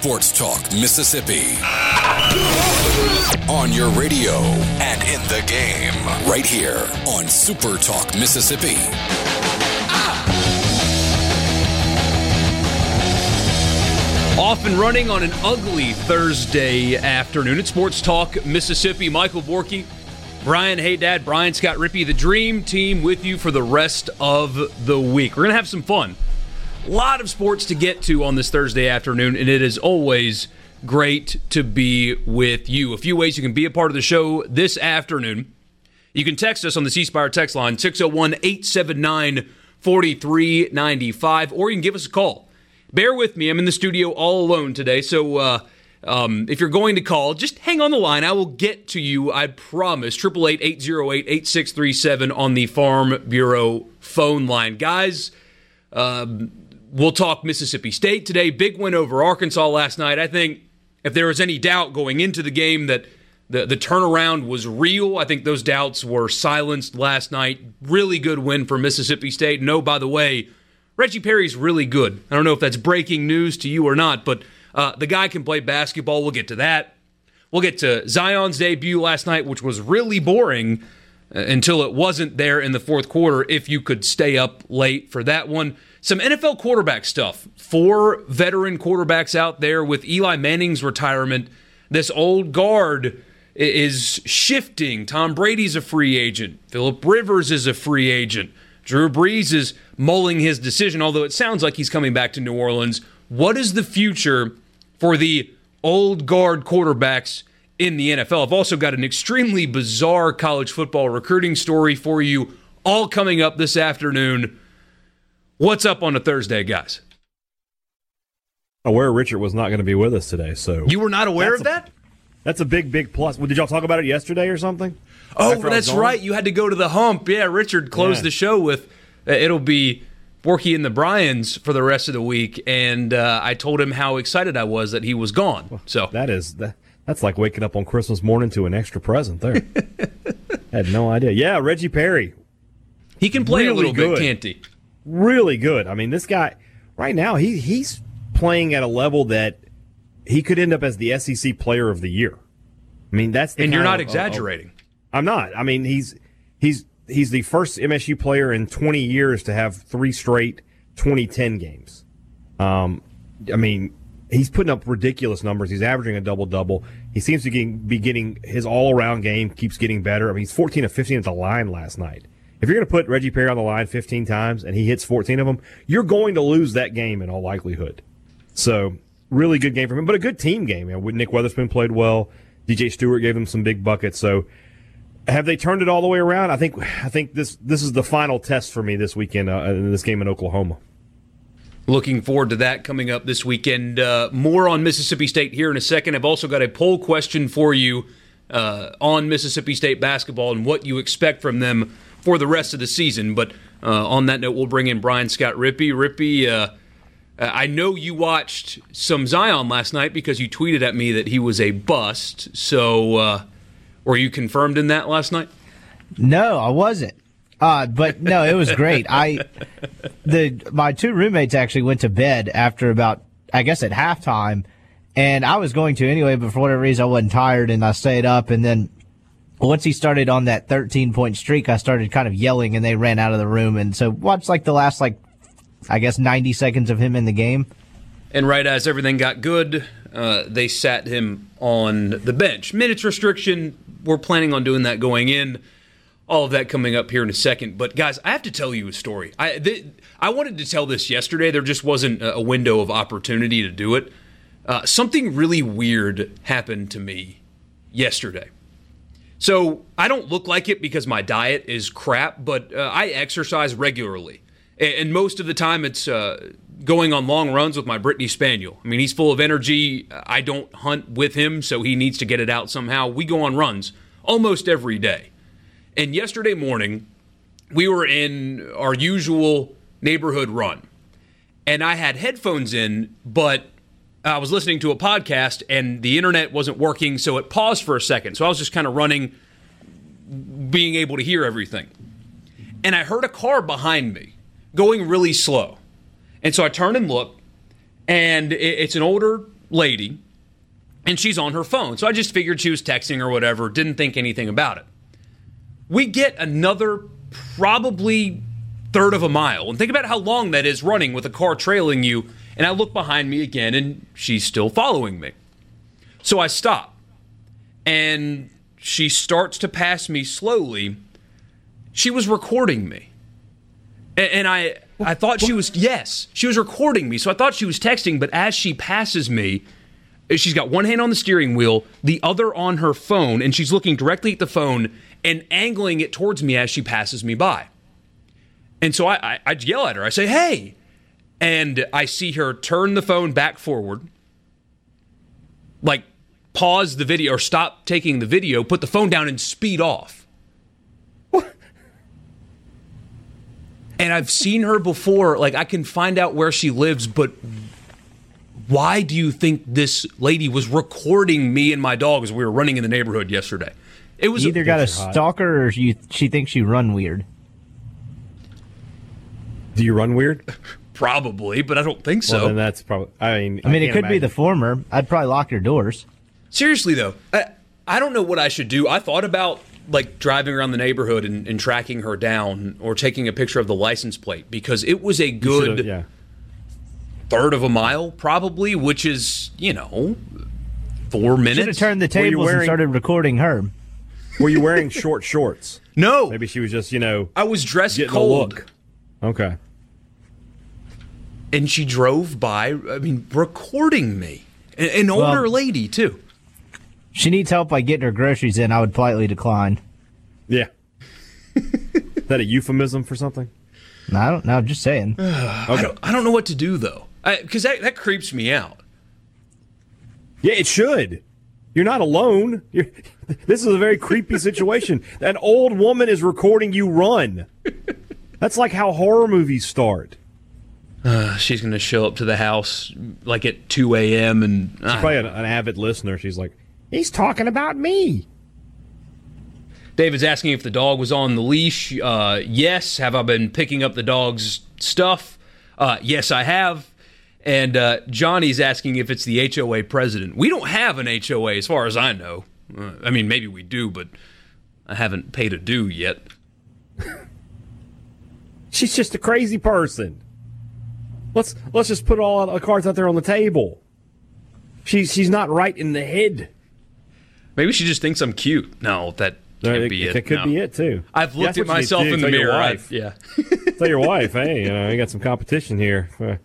Sports Talk Mississippi. On your radio and in the game, right here on Super Talk Mississippi. Off and running on an ugly Thursday afternoon at Sports Talk Mississippi. Michael Borky, Brian Haydad, Brian Scott Rippey, the dream team with you for the rest of the week. We're going to have some fun. A lot of sports to get to on this Thursday afternoon, and it is always great to be with you. A few ways you can be a part of the show this afternoon. You can text us on the C Spire text line 601 879 4395, or you can give us a call. Bear with me, I'm in the studio all alone today, so uh, um, if you're going to call, just hang on the line. I will get to you, I promise. 888 808 8637 on the Farm Bureau phone line. Guys, um, we'll talk Mississippi State today. Big win over Arkansas last night. I think if there was any doubt going into the game that the, the turnaround was real, I think those doubts were silenced last night. Really good win for Mississippi State. No, by the way, Reggie Perry's really good. I don't know if that's breaking news to you or not, but uh, the guy can play basketball. We'll get to that. We'll get to Zion's debut last night, which was really boring uh, until it wasn't there in the fourth quarter, if you could stay up late for that one. Some NFL quarterback stuff. Four veteran quarterbacks out there with Eli Manning's retirement. This old guard is shifting. Tom Brady's a free agent. Philip Rivers is a free agent. Drew Brees is mulling his decision, although it sounds like he's coming back to New Orleans. What is the future for the old guard quarterbacks in the NFL? I've also got an extremely bizarre college football recruiting story for you, all coming up this afternoon. What's up on a Thursday, guys? Aware Richard was not going to be with us today, so you were not aware of a, that. That's a big, big plus. Well, did y'all talk about it yesterday or something? Oh, that's right. You had to go to the hump. Yeah, Richard closed yeah. the show with uh, it'll be Borky and the Bryans for the rest of the week, and uh, I told him how excited I was that he was gone. So that is that, that's like waking up on Christmas morning to an extra present. There, I had no idea. Yeah, Reggie Perry. He can play really a little good. bit, can't he? Really good. I mean, this guy right now he he's playing at a level that he could end up as the SEC Player of the Year. I mean, that's and you're not of, exaggerating. Of, I'm not. I mean, he's he's he's the first MSU player in 20 years to have three straight 2010 games. Um, I mean, he's putting up ridiculous numbers. He's averaging a double double. He seems to be getting his all around game keeps getting better. I mean, he's 14 of 15 at the line last night. If you're going to put Reggie Perry on the line 15 times and he hits 14 of them, you're going to lose that game in all likelihood. So, really good game for him, but a good team game. You know, Nick Weatherspoon played well. DJ Stewart gave him some big buckets. So, have they turned it all the way around? I think I think this this is the final test for me this weekend uh, in this game in Oklahoma. Looking forward to that coming up this weekend. Uh, more on Mississippi State here in a second. I've also got a poll question for you uh, on Mississippi State basketball and what you expect from them for the rest of the season. But uh, on that note, we'll bring in Brian Scott Rippey. Rippey, uh, I know you watched some Zion last night because you tweeted at me that he was a bust. So uh, were you confirmed in that last night? No, I wasn't. Uh, but no, it was great. I the my two roommates actually went to bed after about I guess at halftime, and I was going to anyway, but for whatever reason I wasn't tired and I stayed up. And then once he started on that 13 point streak, I started kind of yelling, and they ran out of the room. And so watch like the last like I guess 90 seconds of him in the game. And right as everything got good, uh, they sat him on the bench. Minutes restriction we're planning on doing that going in. All of that coming up here in a second. But guys, I have to tell you a story. I th- I wanted to tell this yesterday. There just wasn't a window of opportunity to do it. Uh, something really weird happened to me yesterday. So I don't look like it because my diet is crap, but uh, I exercise regularly. and most of the time it's uh, going on long runs with my Brittany Spaniel. I mean, he's full of energy. I don't hunt with him, so he needs to get it out somehow. We go on runs almost every day. And yesterday morning, we were in our usual neighborhood run. And I had headphones in, but I was listening to a podcast and the internet wasn't working, so it paused for a second. So I was just kind of running, being able to hear everything. And I heard a car behind me going really slow. And so I turn and look, and it's an older lady, and she's on her phone. So I just figured she was texting or whatever, didn't think anything about it. We get another probably third of a mile. And think about how long that is running with a car trailing you. And I look behind me again, and she's still following me. So I stop, and she starts to pass me slowly. She was recording me. And I I thought she was yes, she was recording me. So I thought she was texting, but as she passes me, she's got one hand on the steering wheel, the other on her phone, and she's looking directly at the phone and angling it towards me as she passes me by. And so I, I, I yell at her. I say, "Hey!" And I see her turn the phone back forward, like pause the video or stop taking the video, put the phone down, and speed off. and I've seen her before. Like I can find out where she lives, but why do you think this lady was recording me and my dog as we were running in the neighborhood yesterday? It was you either got a stalker or you, she thinks you run weird. Do you run weird? Probably, but I don't think so. Well, then that's probably. I mean, I mean, it could imagine. be the former. I'd probably lock your doors. Seriously though, I, I don't know what I should do. I thought about like driving around the neighborhood and, and, tracking her down or taking a picture of the license plate because it was a good yeah. third of a mile probably which is you know four minutes should have turned the tables wearing, and started recording her were you wearing short shorts no maybe she was just you know i was dressed cold okay and she drove by i mean recording me an, an older well, lady too she needs help by getting her groceries in, I would politely decline. Yeah. Is that a euphemism for something? No, I don't know. Just saying. okay. I don't, I don't know what to do though, because that that creeps me out. Yeah, it should. You're not alone. You're, this is a very creepy situation. An old woman is recording you run. That's like how horror movies start. Uh, she's going to show up to the house like at 2 a.m. and she's probably an, an avid listener. She's like, He's talking about me. David's asking if the dog was on the leash. Uh, yes. Have I been picking up the dog's stuff? Uh, yes, I have. And uh, Johnny's asking if it's the HOA president. We don't have an HOA as far as I know. Uh, I mean, maybe we do, but I haven't paid a due yet. She's just a crazy person. Let's let's just put all the cards out there on the table. She's she's not right in the head. Maybe she just thinks I'm cute. No, that can't be it. That could no. be it too. I've looked at myself in the mirror. I, yeah. Tell your wife, hey, you know, you got some competition here.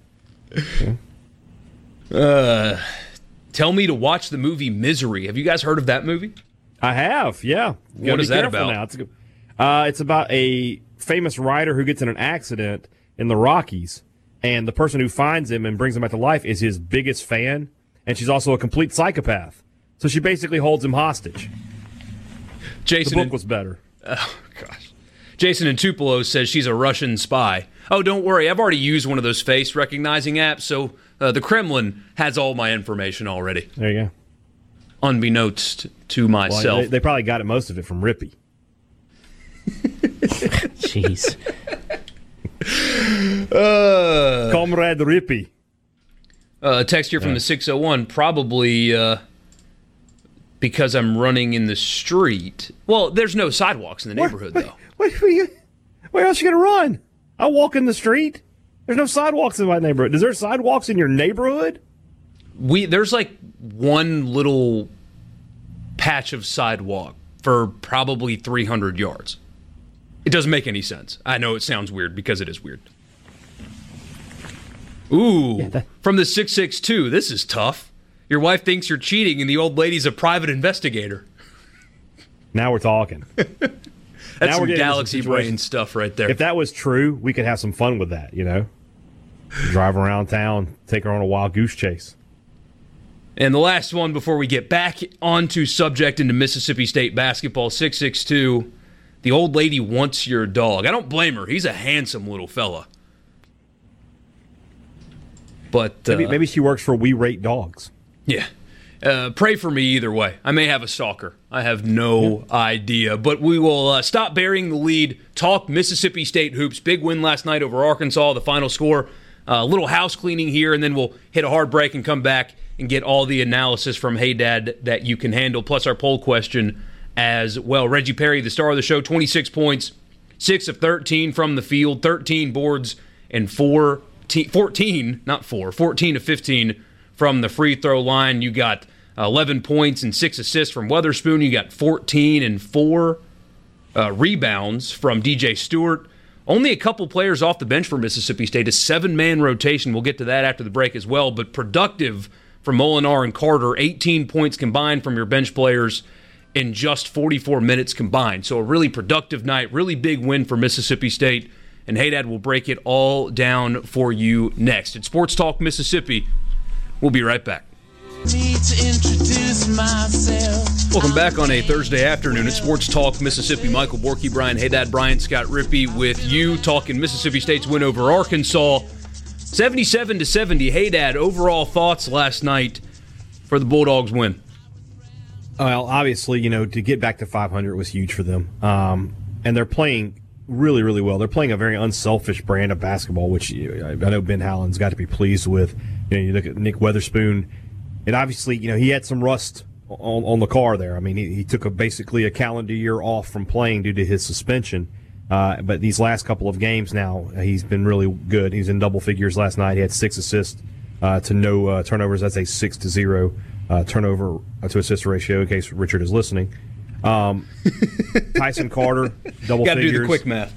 Uh, tell me to watch the movie Misery. Have you guys heard of that movie? I have. Yeah. What is that about? Now. It's, uh, it's about a famous writer who gets in an accident in the Rockies, and the person who finds him and brings him back to life is his biggest fan, and she's also a complete psychopath. So she basically holds him hostage. Jason the book was better. Oh gosh. Jason in Tupelo says she's a Russian spy. Oh, don't worry. I've already used one of those face recognizing apps, so uh, the Kremlin has all my information already. There you go. Unbeknownst to myself. Well, they, they, probably got it, most of it from Rippey. Jeez. Uh, Comrade Rippey. Uh, text here from the 601. Probably. Uh, because I'm running in the street. Well, there's no sidewalks in the neighborhood, though. Where else are you going to run? I walk in the street. There's no sidewalks in my neighborhood. Is there sidewalks in your neighborhood? We there's like one little patch of sidewalk for probably 300 yards. It doesn't make any sense. I know it sounds weird because it is weird. Ooh, yeah, that- from the 662. This is tough. Your wife thinks you're cheating, and the old lady's a private investigator. Now we're talking. That's now some we're getting into galaxy brain stuff right there. If that was true, we could have some fun with that. You know, drive around town, take her on a wild goose chase. And the last one before we get back onto subject into Mississippi State basketball 662. The old lady wants your dog. I don't blame her. He's a handsome little fella. But uh, Maybe, maybe she works for We Rate Dogs. yeah. Uh, pray for me either way. I may have a stalker. I have no idea. But we will uh, stop burying the lead. Talk Mississippi State hoops. Big win last night over Arkansas. The final score. A little house cleaning here, and then we'll hit a hard break and come back and get all the analysis from Haydad that you can handle, plus our poll question as well. Reggie Perry, the star of the show, 26 points, 6 of 13 from the field, 13 boards, and 4, 14, not 4, 14 of 15 from the free throw line. You got 11 points and 6 assists from Weatherspoon. You got 14 and 4 uh, rebounds from DJ Stewart. Only a couple players off the bench for Mississippi State. A seven man rotation. We'll get to that after the break as well. But productive from Molinar and Carter. 18 points combined from your bench players in just 44 minutes combined. So a really productive night. Really big win for Mississippi State. And Haydad will break it all down for you next. It's Sports Talk Mississippi. We'll be right back. Welcome back on a Thursday afternoon at Sports Talk Mississippi. Michael Borky, Brian Haydad, Brian Scott Rippey with you talking Mississippi State's win over Arkansas. 77 to 70. Haydad, overall thoughts last night for the Bulldogs win. Well, obviously, you know, to get back to 500 was huge for them. Um, and they're playing really, really well. They're playing a very unselfish brand of basketball, which I know Ben Howland's got to be pleased with. You know, you look at Nick Weatherspoon, and obviously, you know, he had some rust on, on the car there. I mean, he, he took a, basically a calendar year off from playing due to his suspension. Uh, but these last couple of games now, he's been really good. He's in double figures last night. He had six assists uh, to no uh, turnovers. That's a six to zero uh, turnover to assist ratio. In case Richard is listening, um, Tyson Carter double Got to figures. do the quick math.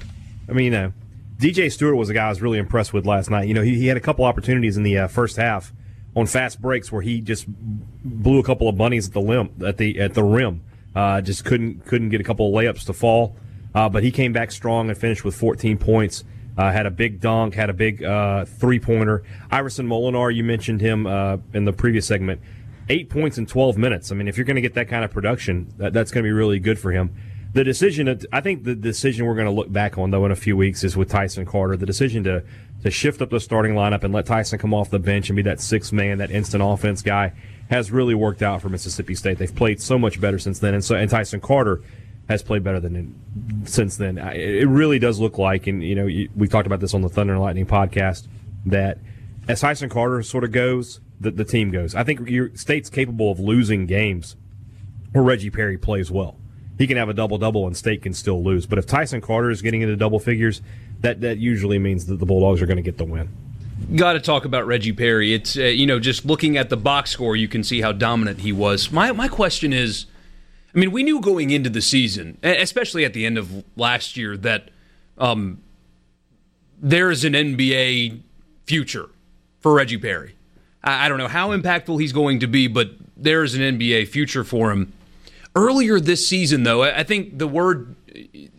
I mean, you know, DJ Stewart was a guy I was really impressed with last night. You know, he, he had a couple opportunities in the uh, first half on fast breaks where he just blew a couple of bunnies at the limb at the at the rim. Uh, just couldn't couldn't get a couple of layups to fall. Uh, but he came back strong and finished with 14 points. Uh, had a big dunk, had a big uh, three pointer. Iverson Molinar, you mentioned him uh, in the previous segment. Eight points in 12 minutes. I mean, if you're going to get that kind of production, that, that's going to be really good for him. The decision, I think the decision we're going to look back on, though, in a few weeks is with Tyson Carter. The decision to, to shift up the starting lineup and let Tyson come off the bench and be that sixth man, that instant offense guy, has really worked out for Mississippi State. They've played so much better since then. And, so, and Tyson Carter has played better than since then. It really does look like, and you know, we talked about this on the Thunder and Lightning podcast, that as Tyson Carter sort of goes, the, the team goes. I think your state's capable of losing games where Reggie Perry plays well. He can have a double double and state can still lose. But if Tyson Carter is getting into double figures, that that usually means that the Bulldogs are going to get the win. Got to talk about Reggie Perry. It's uh, you know just looking at the box score, you can see how dominant he was. My my question is, I mean, we knew going into the season, especially at the end of last year, that um, there is an NBA future for Reggie Perry. I, don't know how impactful he's going to be, but there is an NBA future for him. Earlier this season, though, I think the word,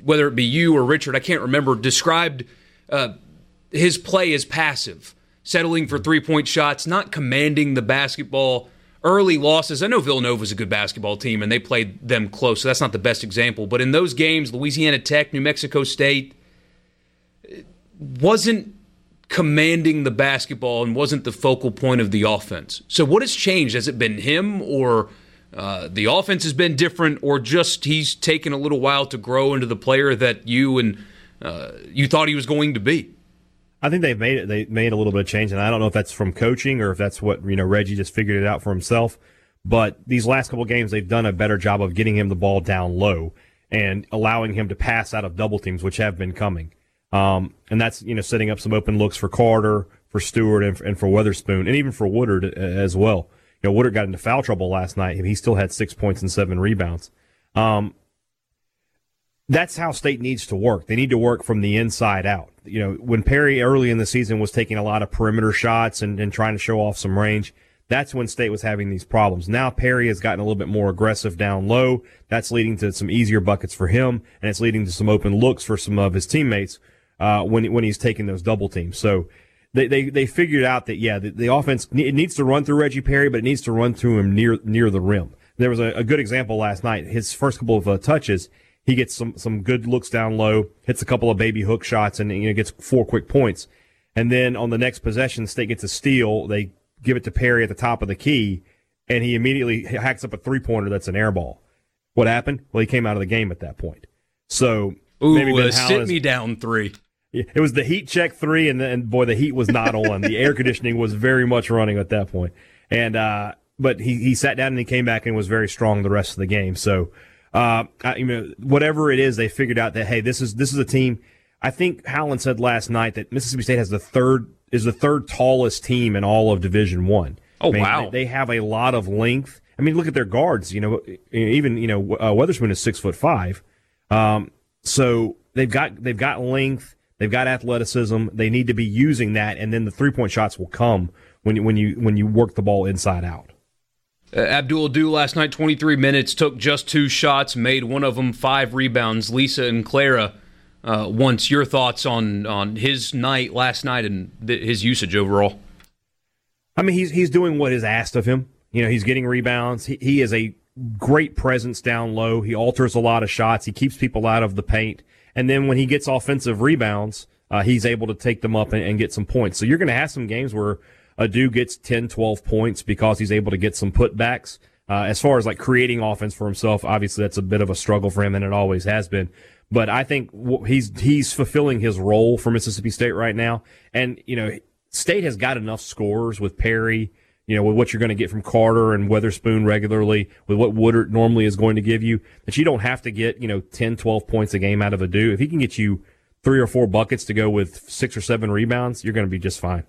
whether it be you or Richard, I can't remember, described uh, his play as passive, settling for three point shots, not commanding the basketball. Early losses. I know Villanova's a good basketball team and they played them close, so that's not the best example. But in those games, Louisiana Tech, New Mexico State, wasn't commanding the basketball and wasn't the focal point of the offense. So, what has changed? Has it been him, or uh, the offense has been different, or just he's taken a little while to grow into the player that you and uh, you thought he was going to be? I think they've made it. They made a little bit of change, and I don't know if that's from coaching or if that's what you know Reggie just figured it out for himself. But these last couple games, they've done a better job of getting him the ball down low and allowing him to pass out of double teams, which have been coming. Um, and that's you know setting up some open looks for Carter, for Stewart, and for, and for Weatherspoon, and even for Woodard uh, as well. You know, Woodard got into foul trouble last night. He still had six points and seven rebounds. Um, that's how state needs to work. They need to work from the inside out. You know, when Perry early in the season was taking a lot of perimeter shots and, and trying to show off some range, That's when State was having these problems. Now Perry has gotten a little bit more aggressive down low. That's leading to some easier buckets for him, and it's leading to some open looks for some of his teammates uh, when when he's taking those double teams. So they, they, they figured out that yeah, the, the, offense it needs to run through Reggie Perry, but it needs to run through him near near the rim. There was a, a good example last night. His first couple of uh, touches, he gets some some good looks down low, hits a couple of baby hook shots, and you know gets four quick points. And then on the next possession, State gets a steal. They give it to Perry at the top of the key, and he immediately hacks up a three pointer that's an air ball. What happened? Well, he came out of the game at that point. So Ooh, maybe ben uh, sit me down three. It was the heat check three, and then boy, the heat was not on. the air conditioning was very much running at that point. And uh, but he he sat down and he came back and was very strong the rest of the game. So, uh, I, you know, whatever it is, they figured out that hey, this is this is a team. I think Howland said last night that Mississippi State has the third is the third tallest team in all of Division One. Oh I mean, wow! They, they, have a lot of length. I mean, look at their guards. You know, even you know uh, Weatherspoon is six foot five. Um, so they've got they've got length. They've got athleticism. They need to be using that, and then the three point shots will come when you, when you when you work the ball inside out. Uh, Abdul Ado last night, 23 minutes, took just two shots, made one of them five rebounds. Lisa and Clara, uh, once your thoughts on on his night last night and th- his usage overall. I mean, he's he's doing what is asked of him. You know, he's getting rebounds. He, he is a great presence down low. He alters a lot of shots. He keeps people out of the paint. And then when he gets offensive rebounds, uh, he's able to take them up and, and get some points. So you're going to have some games where Ado gets 10, 12 points because he's able to get some putbacks. Uh, as far as like creating offense for himself, obviously that's a bit of a struggle for him, and it always has been. But I think he's he's fulfilling his role for Mississippi State right now, and you know, State has got enough scores with Perry you know, with what you're going to get from Carter and Weatherspoon regularly, with what Woodard normally is going to give you, that you don't have to get, you know, 10, 12 points a game out of Ado. If he can get you three or four buckets to go with six or seven rebounds, you're going to be just fine.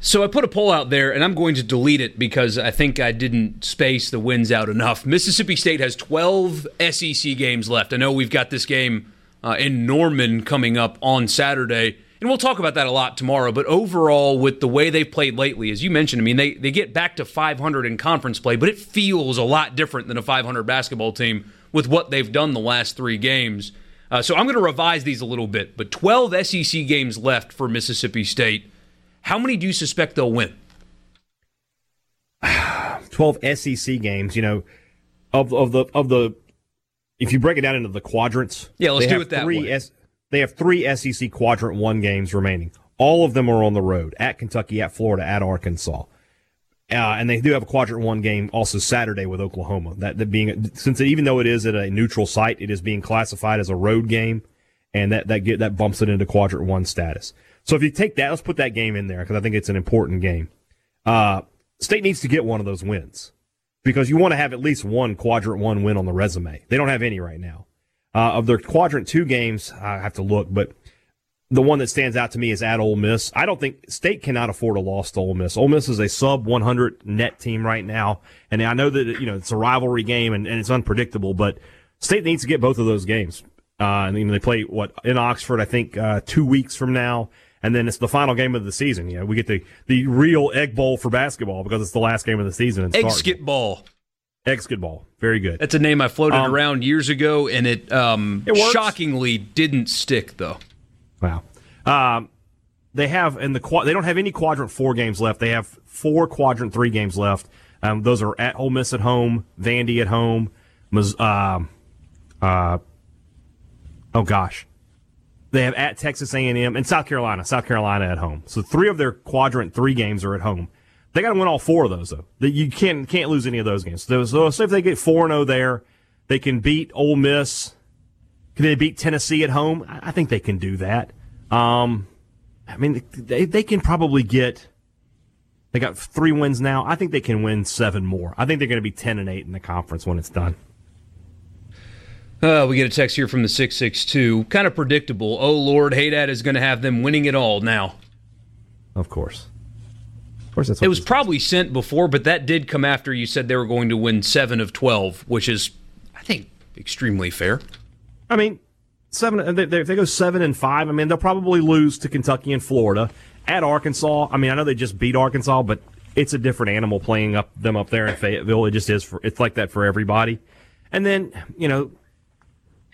So I put a poll out there, and I'm going to delete it because I think I didn't space the wins out enough. Mississippi State has 12 SEC games left. I know we've got this game uh, in Norman coming up on Saturday and we'll talk about that a lot tomorrow. But overall, with the way they've played lately, as you mentioned, I mean, they, they get back to 500 in conference play, but it feels a lot different than a 500 basketball team with what they've done the last three games. Uh, so I'm going to revise these a little bit. But 12 SEC games left for Mississippi State. How many do you suspect they'll win? 12 SEC games, you know, of, of the of the if you break it down into the quadrants, yeah, let's do it that way. S, they have three SEC Quadrant 1 games remaining. All of them are on the road at Kentucky, at Florida, at Arkansas. Uh, and they do have a Quadrant 1 game also Saturday with Oklahoma. That, that being, since it, even though it is at a neutral site, it is being classified as a road game, and that, that, get, that bumps it into Quadrant 1 status. So if you take that, let's put that game in there because I think it's an important game. Uh, State needs to get one of those wins because you want to have at least one Quadrant 1 win on the resume. They don't have any right now. Uh, of their quadrant two games, I have to look, but the one that stands out to me is at Ole Miss. I don't think State cannot afford a loss to Ole Miss. Ole Miss is a sub 100 net team right now, and I know that you know it's a rivalry game and, and it's unpredictable, but State needs to get both of those games. Uh, and you know, they play what in Oxford, I think, uh, two weeks from now, and then it's the final game of the season. You know, we get the the real Egg Bowl for basketball because it's the last game of the season. Egg skit ball. Ball, Very good. That's a name I floated um, around years ago, and it, um, it shockingly didn't stick, though. Wow. Um, they have in the they don't have any quadrant four games left. They have four quadrant three games left. Um, those are at Ole Miss at home, Vandy at home, uh, uh, oh gosh, they have at Texas A&M and South Carolina, South Carolina at home. So three of their quadrant three games are at home. They got to win all four of those though. You can't can't lose any of those games. So, so if they get four zero oh there, they can beat Ole Miss. Can they beat Tennessee at home? I think they can do that. Um, I mean, they they can probably get. They got three wins now. I think they can win seven more. I think they're going to be ten and eight in the conference when it's done. Uh, we get a text here from the 662. Kind of predictable. Oh, Lord, Haydad is going to have them winning it all now. Of course. Of course, that's it was probably sent before, but that did come after you said they were going to win seven of twelve, which is, I think, extremely fair. I mean, seven. Uh, they, they, they go seven and five. I mean, they'll probably lose to Kentucky and Florida at Arkansas. I mean, I know they just beat Arkansas, but it's a different animal playing up them up there in Fayetteville. It just is for it's like that for everybody. And then you know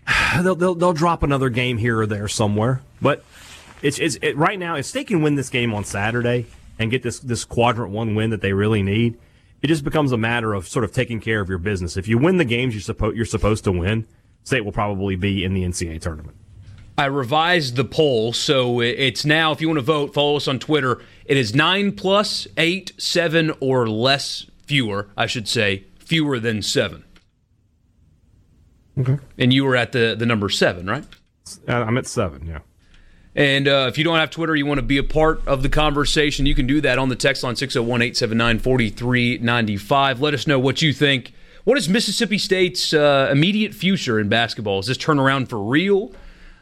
they'll they'll, they'll drop another game here or there somewhere, but it's it's it, right now if State can win this game on Saturday and get this this quadrant one win that they really need, it just becomes a matter of sort of taking care of your business. If you win the games you're supposed you're supposed to win, State will probably be in the NCAA tournament. I revised the poll, so it's now. If you want to vote, follow us on Twitter. It is nine plus eight, seven or less, fewer. I should say fewer than seven. Okay. And you were at the the number seven, right? Uh, I'm at seven. Yeah. And uh, if you don't have Twitter, you want to be a part of the conversation, you can do that on the text line 601 879 4395. Let us know what you think. What is Mississippi State's uh, immediate future in basketball? Is this turnaround for real?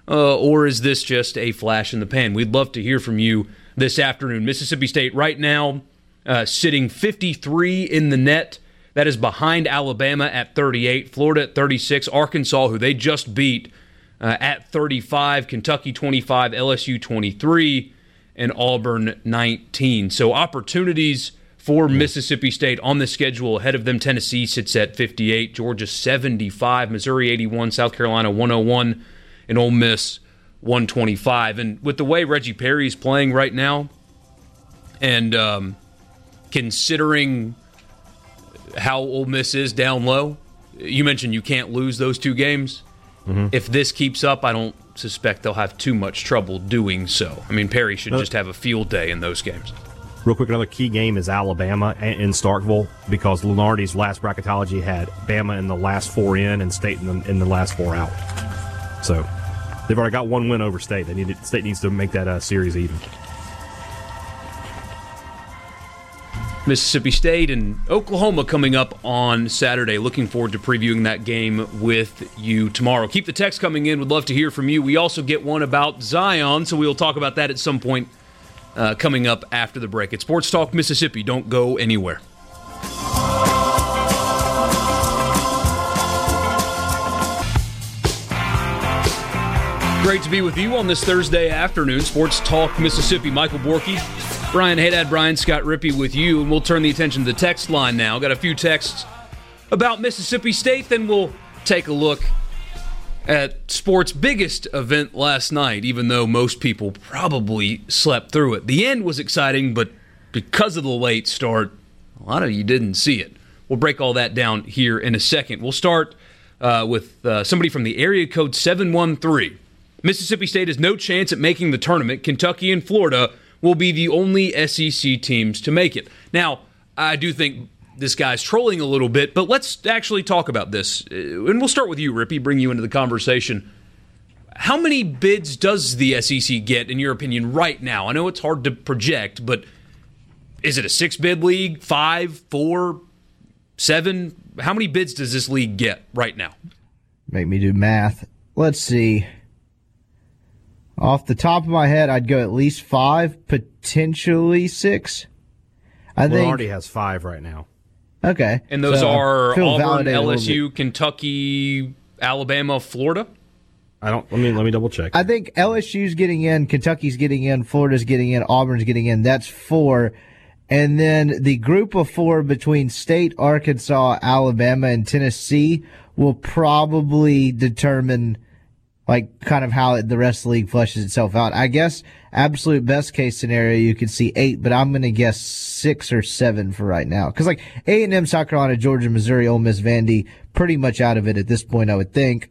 Uh, or is this just a flash in the pan? We'd love to hear from you this afternoon. Mississippi State right now uh, sitting 53 in the net. That is behind Alabama at 38, Florida at 36, Arkansas, who they just beat, uh, at 35, Kentucky 25, LSU 23, and Auburn 19. So opportunities for Mississippi State on the schedule ahead of them. Tennessee sits at 58, Georgia 75, Missouri 81, South Carolina 101 and Ole Miss 125. And with the way Reggie Perry is playing right now, and um, considering how Ole Miss is down low, you mentioned you can't lose those two games. Mm-hmm. If this keeps up, I don't suspect they'll have too much trouble doing so. I mean, Perry should just have a field day in those games. Real quick, another key game is Alabama in Starkville because Lunardi's last bracketology had Bama in the last four in and State in the, in the last four out. So they've already got one win over State. They need to, State needs to make that uh, series even. Mississippi State and Oklahoma coming up on Saturday. Looking forward to previewing that game with you tomorrow. Keep the text coming in. We'd love to hear from you. We also get one about Zion, so we'll talk about that at some point uh, coming up after the break. It's Sports Talk Mississippi. Don't go anywhere. Great to be with you on this Thursday afternoon. Sports Talk Mississippi. Michael Borky, Brian Haydad, Brian Scott Rippey with you, and we'll turn the attention to the text line now. Got a few texts about Mississippi State, then we'll take a look at sports' biggest event last night, even though most people probably slept through it. The end was exciting, but because of the late start, a lot of you didn't see it. We'll break all that down here in a second. We'll start uh, with uh, somebody from the area code 713. Mississippi State has no chance at making the tournament. Kentucky and Florida will be the only SEC teams to make it. Now, I do think this guy's trolling a little bit, but let's actually talk about this. Uh, and we'll start with you, Rippey, bring you into the conversation. How many bids does the SEC get, in your opinion, right now? I know it's hard to project, but is it a six bid league, five, four, seven? How many bids does this league get right now? Make me do math. Let's see. Off the top of my head, I'd go at least five, potentially six. I well, think already has five right now. Okay, and those so are Auburn, LSU, Kentucky, Alabama, Florida. I don't. Let me let me double check. I think LSU's getting in, Kentucky's getting in, Florida's getting in, Auburn's getting in. That's four, and then the group of four between State, Arkansas, Alabama, and Tennessee will probably determine like kind of how the rest of the league flushes itself out. I guess absolute best case scenario you could see eight, but I'm going to guess six or seven for right now. Because like A and M, South Carolina, Georgia, Missouri, Ole Miss, Vandy, pretty much out of it at this point, I would think.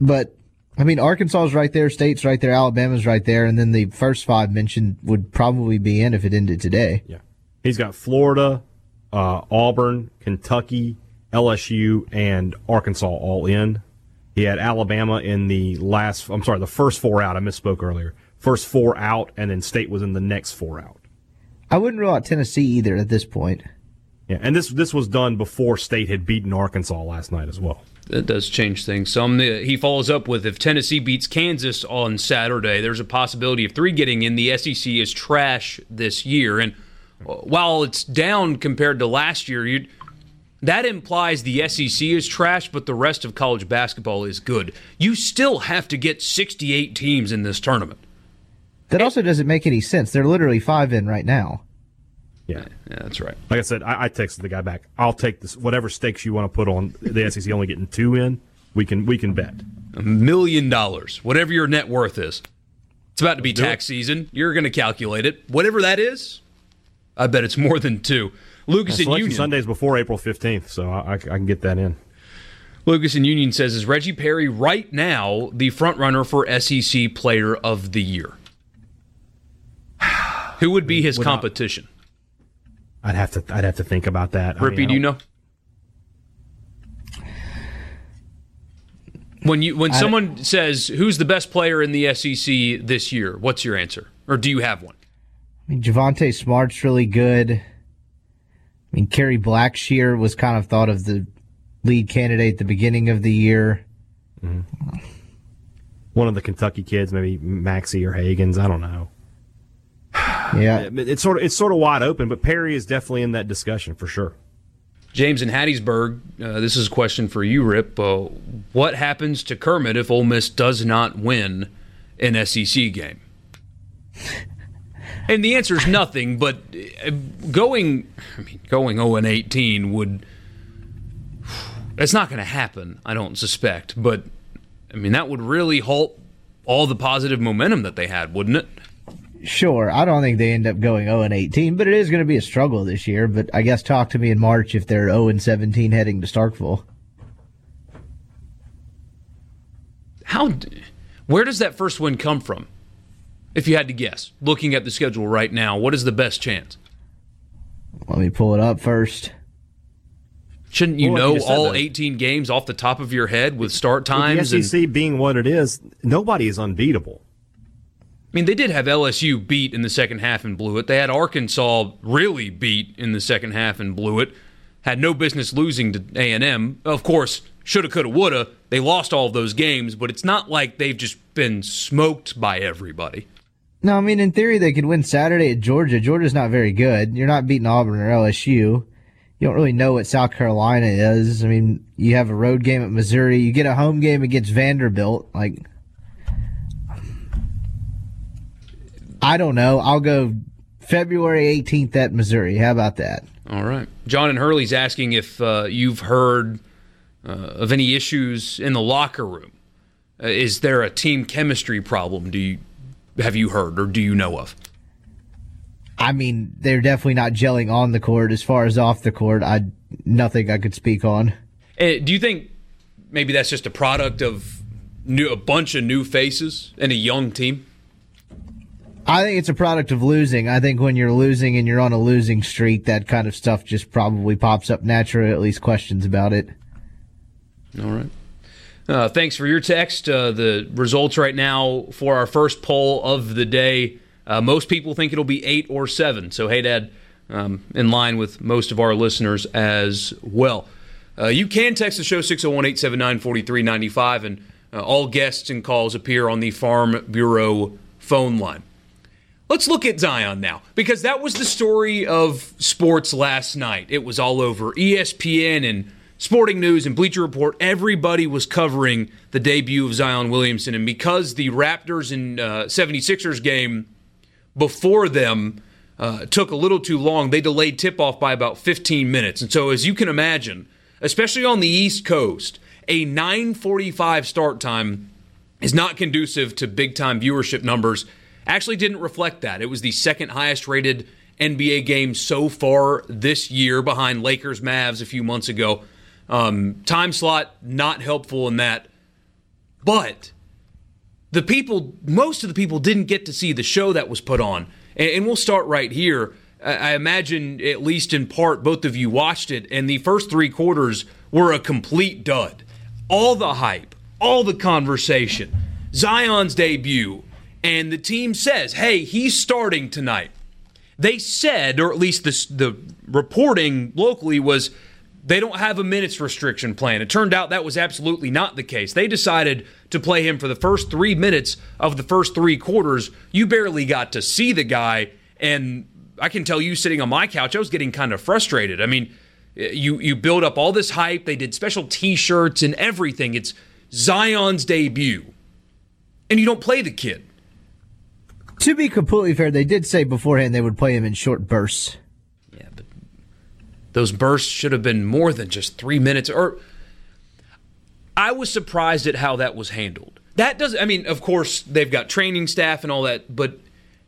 But I mean, Arkansas is right there, State's right there, Alabama's right there, and then the first five mentioned would probably be in if it ended today. Yeah, he's got Florida, uh, Auburn, Kentucky, LSU, and Arkansas all in. He had Alabama in the last, I'm sorry, the first four out. I misspoke earlier. First four out, and then State was in the next four out. I wouldn't rule out Tennessee either at this point. Yeah, and this this was done before State had beaten Arkansas last night as well. That does change things some. He follows up with if Tennessee beats Kansas on Saturday, there's a possibility of three getting in. The SEC is trash this year, and uh, while it's down compared to last year, you that implies the SEC is trash, but the rest of college basketball is good. You still have to get 68 teams in this tournament. That also doesn't make any sense. They're literally five in right now. Yeah. yeah, that's right. Like I said, I, I texted the guy back. I'll take this whatever stakes you want to put on the SEC only getting two in. We can we can bet. A million dollars, whatever your net worth is. It's about to be do tax season. You're going to calculate it. Whatever that is, I bet it's more than two. Lucas and Union. Sundays before April fifteenth, so I, I, I can get that in. Lucas and Union says, is Reggie Perry right now the front runner for SEC Player of the Year? Who would be his Without- competition? I'd have to I'd have to think about that. I Rippey, mean, do you know? When you when someone says who's the best player in the SEC this year, what's your answer? Or do you have one? I mean, Javonte Smart's really good. I mean, Kerry Blackshear was kind of thought of the lead candidate at the beginning of the year. One of the Kentucky kids, maybe Maxey or Hagans. I don't know. Yeah. It's sort of it's sort of wide open, but Perry is definitely in that discussion for sure. James in Hattiesburg, uh, this is a question for you, Rip. Uh, what happens to Kermit if Ole Miss does not win an SEC game? And the answer is nothing. But uh, going, I mean, going 0 and 18 would. That's not going to happen. I don't suspect. But I mean, that would really halt all the positive momentum that they had, wouldn't it? Sure. I don't think they end up going 0 and 18, but it is going to be a struggle this year. But I guess talk to me in March if they're 0 and 17 heading to Starkville. How? Where does that first win come from? If you had to guess, looking at the schedule right now, what is the best chance? Let me pull it up first. Shouldn't you Well, know you all though- 18 games off the top of your head with start With times? the and, SEC being what it is, nobody is unbeatable. I mean, they did have LSU beat in the second half and blew it. They had Arkansas really beat in the second half and blew it. Had no business losing to A&M. Of course, shoulda, coulda, woulda. They lost all of those games, but it's not like they've just been smoked by everybody. No, I mean, in theory, they could win Saturday at Georgia. Georgia's not very good. You're not beating Auburn or LSU. You don't really know what South Carolina is. I mean, you have a road game at Missouri. You get a home game against Vanderbilt. Like, I don't know. I'll go February 18th at Missouri. How about that? All right. John and Hurley's asking if uh, you've heard uh, of any issues in the locker room. Uh, is there a team chemistry problem? Do you have you heard or do you know of? I mean, they're definitely not gelling on the court. As far as off the court, I nothing I could speak on. Uh, do you think maybe that's just a product of new, a bunch of new faces and a young team? I think it's a product of losing. I think when you're losing and you're on a losing streak, that kind of stuff just probably pops up naturally, at least questions about it. All right. Uh, thanks for your text. Uh, the results right now for our first poll of the day. Uh, most people think it'll be eight or seven. So, hey, Dad, um, in line with most of our listeners as well. Uh, you can text the show 601 879 4395, and uh, all guests and calls appear on the Farm Bureau phone line. Let's look at Zion now, because that was the story of sports last night. It was all over ESPN and Sporting News and Bleacher Report. Everybody was covering the debut of Zion Williamson. And because the Raptors and uh, 76ers game before them uh, took a little too long, they delayed tip off by about 15 minutes. And so, as you can imagine, especially on the East Coast, a 9:45 start time is not conducive to big time viewership numbers. Actually, didn't reflect that. It was the second highest rated NBA game so far this year, behind Lakers Mavs a few months ago. Um, time slot not helpful in that, but the people, most of the people didn't get to see the show that was put on. And, and we'll start right here. I, I imagine, at least in part, both of you watched it, and the first three quarters were a complete dud. All the hype, all the conversation, Zion's debut, and the team says, hey, he's starting tonight. They said, or at least the, the reporting locally was, they don't have a minutes restriction plan. It turned out that was absolutely not the case. They decided to play him for the first three minutes of the first three quarters. You barely got to see the guy, and I can tell you, sitting on my couch, I was getting kind of frustrated. I mean, you you build up all this hype. They did special T-shirts and everything. It's Zion's debut, and you don't play the kid. To be completely fair, they did say beforehand they would play him in short bursts. Those bursts should have been more than just three minutes. Or I was surprised at how that was handled. That does. I mean, of course, they've got training staff and all that, but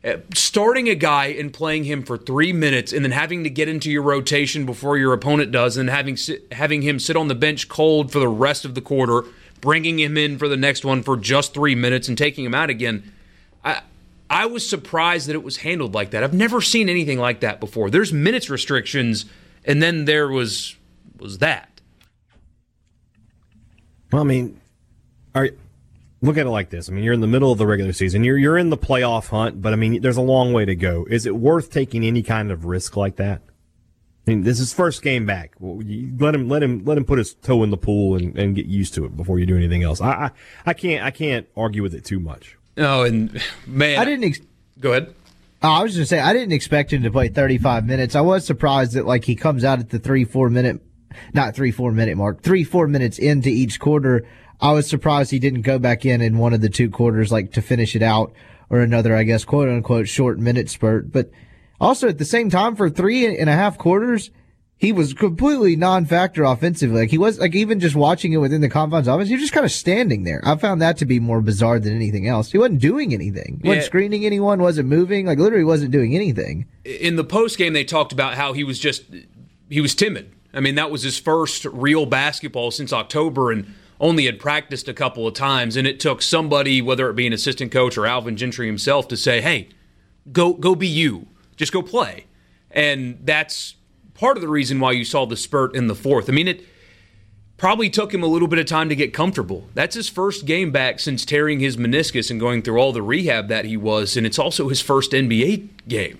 uh, starting a guy and playing him for three minutes and then having to get into your rotation before your opponent does, and having having him sit on the bench cold for the rest of the quarter, bringing him in for the next one for just three minutes and taking him out again. I I was surprised that it was handled like that. I've never seen anything like that before. There's minutes restrictions, and then there was was that. Well, I mean, are look at it like this. I mean, you're in the middle of the regular season. You're you're in the playoff hunt, but I mean, there's a long way to go. Is it worth taking any kind of risk like that? I mean, this is first game back. let him let him let him put his toe in the pool and, and get used to it before you do anything else. I, I I can't I can't argue with it too much. Oh, and man, I didn't. Ex- go ahead. Oh, I was just say I didn't expect him to play 35 minutes. I was surprised that like he comes out at the three four minute, not three four minute mark, three four minutes into each quarter. I was surprised he didn't go back in in one of the two quarters like to finish it out or another, I guess, quote unquote short minute spurt. But also at the same time for three and a half quarters, he was completely non-factor offensively. Like he was like even just watching it within the confines of it, he was just kind of standing there. I found that to be more bizarre than anything else. He wasn't doing anything. He wasn't screening anyone, wasn't moving, like literally wasn't doing anything. In the post game they talked about how he was just he was timid. I mean, that was his first real basketball since October and only had practiced a couple of times and it took somebody, whether it be an assistant coach or Alvin Gentry himself, to say, Hey, go go be you. Just go play. And that's part of the reason why you saw the spurt in the fourth. I mean, it probably took him a little bit of time to get comfortable. That's his first game back since tearing his meniscus and going through all the rehab that he was, and it's also his first NBA game.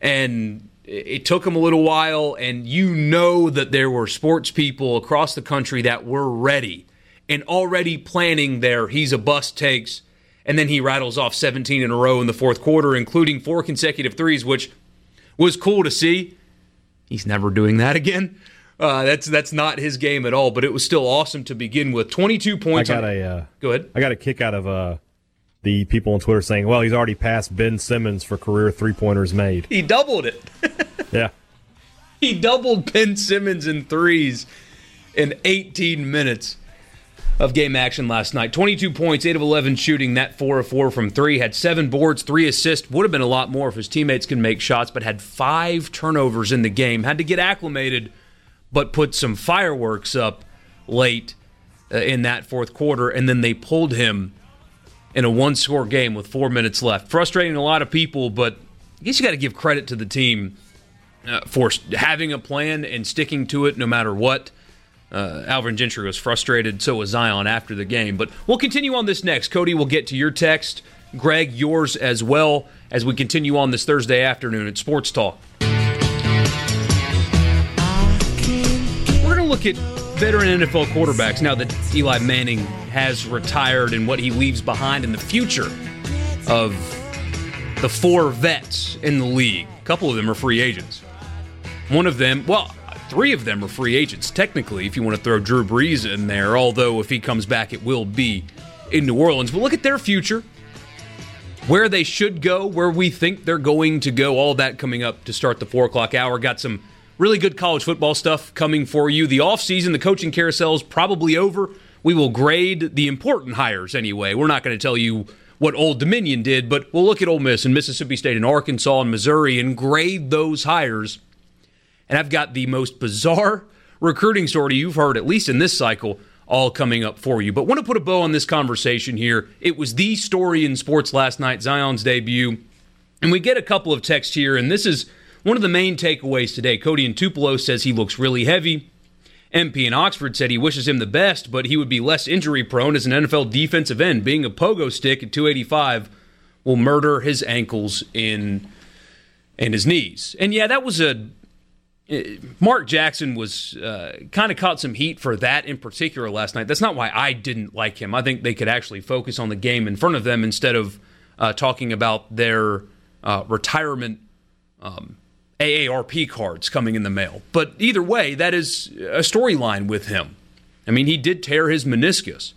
And it took him a little while, and you know that there were sports people across the country that were ready and already planning their he's a bust takes. And then he rattles off 17 in a row in the fourth quarter, including four consecutive threes, which was cool to see. He's never doing that again. Uh, that's that's not his game at all. But it was still awesome to begin with. Twenty two points. I got on, a uh, go ahead. I got a kick out of uh, the people on Twitter saying, "Well, he's already passed Ben Simmons for career three pointers made." He doubled it. yeah, he doubled Ben Simmons in threes in 18 minutes of game action last night. 22 points, 8 of 11 shooting, that 4 of 4 from 3. Had 7 boards, 3 assists. Would have been a lot more if his teammates can make shots, but had 5 turnovers in the game. Had to get acclimated, but put some fireworks up late uh, in that fourth quarter, and then they pulled him in a one score game with 4 minutes left. Frustrating a lot of people, but I guess you got to give credit to the team uh, for having a plan and sticking to it no matter what. Uh, Alvin Gentry was frustrated, so was Zion after the game. But we'll continue on this next. Cody, we'll get to your text. Greg, yours as well, as we continue on this Thursday afternoon at Sports Talk. We're going to look at veteran NFL quarterbacks now that Eli Manning has retired and what he leaves behind in the future of the four vets in the league. A couple of them are free agents. One of them, well, Three of them are free agents, technically, if you want to throw Drew Brees in there, although if he comes back, it will be in New Orleans. But look at their future, where they should go, where we think they're going to go, all that coming up to start the 4 o'clock hour. Got some really good college football stuff coming for you. The offseason, the coaching carousel is probably over. We will grade the important hires anyway. We're not going to tell you what Old Dominion did, but we'll look at Ole Miss and Mississippi State and Arkansas and Missouri and grade those hires and I've got the most bizarre recruiting story you've heard, at least in this cycle, all coming up for you. But want to put a bow on this conversation here. It was the story in sports last night, Zion's debut. And we get a couple of texts here, and this is one of the main takeaways today. Cody in Tupelo says he looks really heavy. MP in Oxford said he wishes him the best, but he would be less injury prone as an NFL defensive end. Being a pogo stick at 285 will murder his ankles in and his knees. And yeah, that was a Mark Jackson was uh, kind of caught some heat for that in particular last night. That's not why I didn't like him. I think they could actually focus on the game in front of them instead of uh, talking about their uh, retirement um, AARP cards coming in the mail. But either way, that is a storyline with him. I mean, he did tear his meniscus.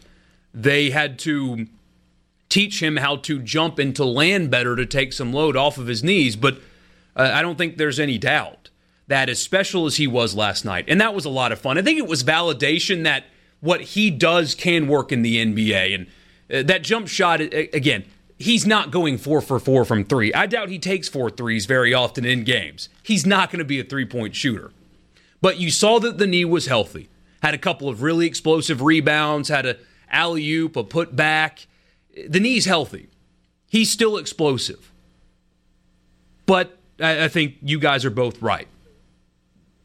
They had to teach him how to jump and to land better to take some load off of his knees, but uh, I don't think there's any doubt that as special as he was last night, and that was a lot of fun. I think it was validation that what he does can work in the NBA. And uh, that jump shot, again, he's not going four for four from three. I doubt he takes four threes very often in games. He's not going to be a three point shooter. But you saw that the knee was healthy. Had a couple of really explosive rebounds, had a alley oop, a put back. The knee's healthy. He's still explosive. But I think you guys are both right.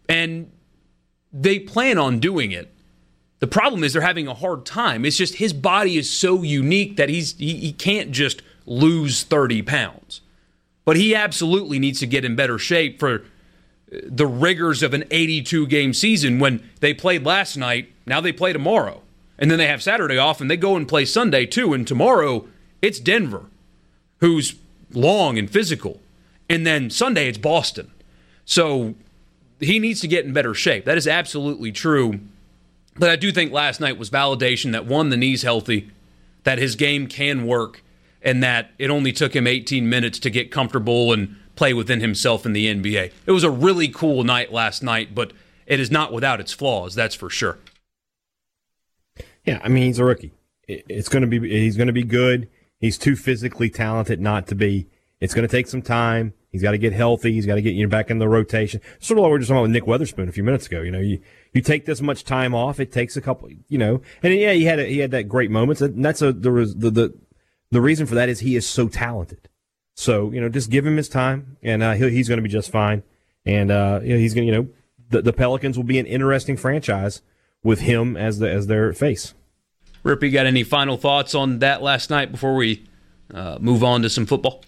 And they plan on doing it. The problem is they're having a hard time. It's just his body is so unique that he's he, he can't just lose 30 pounds. But he absolutely needs to get in better shape for the rigors of an 82 game season when they played last night, now they play tomorrow. And then they have Saturday off and they go and play Sunday too. And tomorrow it's Denver, who's long and physical. And then Sunday it's Boston. So he needs to get in better shape. That is absolutely true. But I do think last night was validation that one, the knee's healthy, that his game can work, and that it only took him 18 minutes to get comfortable and play within himself in the NBA. It was a really cool night last night, but it is not without its flaws, that's for sure. Yeah, I mean he's a rookie. It's going to be he's going to be good. He's too physically talented not to be. It's going to take some time. He's got to get healthy. He's got to get you know, back in the rotation. Sort of like we were just talking about with Nick Weatherspoon a few minutes ago. You know, you you take this much time off, it takes a couple. You know, and yeah, he had a, he had that great moments. And that's a the the the the reason for that is he is so talented. So you know, just give him his time, and uh, he's going to be just fine. And uh, you know, he's going to you know the, the Pelicans will be an interesting franchise with him as the as their face. Rippey, got any final thoughts on that last night before we uh, move on to some football?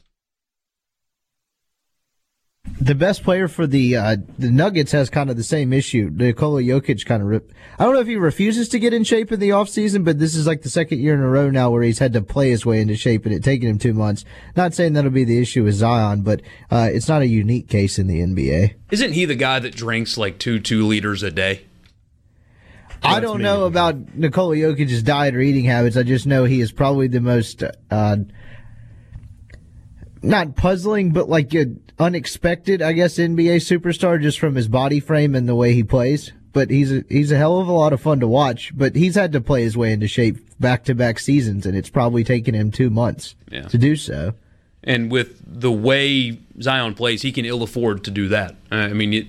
The best player for the uh, the Nuggets has kind of the same issue. Nikola Jokic kind of rip. I don't know if he refuses to get in shape in the offseason, but this is like the second year in a row now where he's had to play his way into shape and it taken him two months. Not saying that'll be the issue with Zion, but uh, it's not a unique case in the NBA. Isn't he the guy that drinks like two two liters a day? I don't know about Nikola Jokic's diet or eating habits. I just know he is probably the most uh, not puzzling, but like a unexpected, I guess, NBA superstar just from his body frame and the way he plays. But he's a, he's a hell of a lot of fun to watch. But he's had to play his way into shape back to back seasons, and it's probably taken him two months yeah. to do so. And with the way Zion plays, he can ill afford to do that. I mean, it,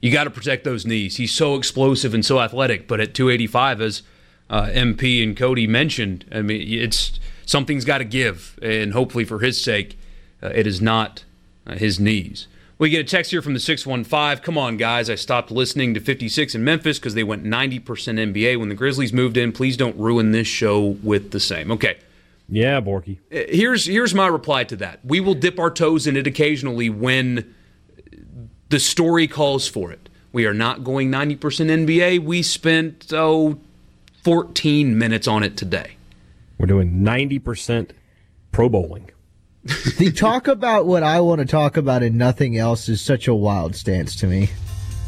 you got to protect those knees. He's so explosive and so athletic, but at 285, as uh, MP and Cody mentioned, I mean, it's something's got to give, and hopefully for his sake uh, it is not uh, his knees. We get a text here from the 615. Come on, guys. I stopped listening to 56 in Memphis because they went 90% NBA when the Grizzlies moved in. Please don't ruin this show with the same. Okay. Yeah, Borky. Uh, here's here's my reply to that. We will dip our toes in it occasionally when the story calls for it. We are not going 90% NBA. We spent oh 14 minutes on it today. We're doing 90% pro bowling the talk about what I want to talk about and nothing else is such a wild stance to me.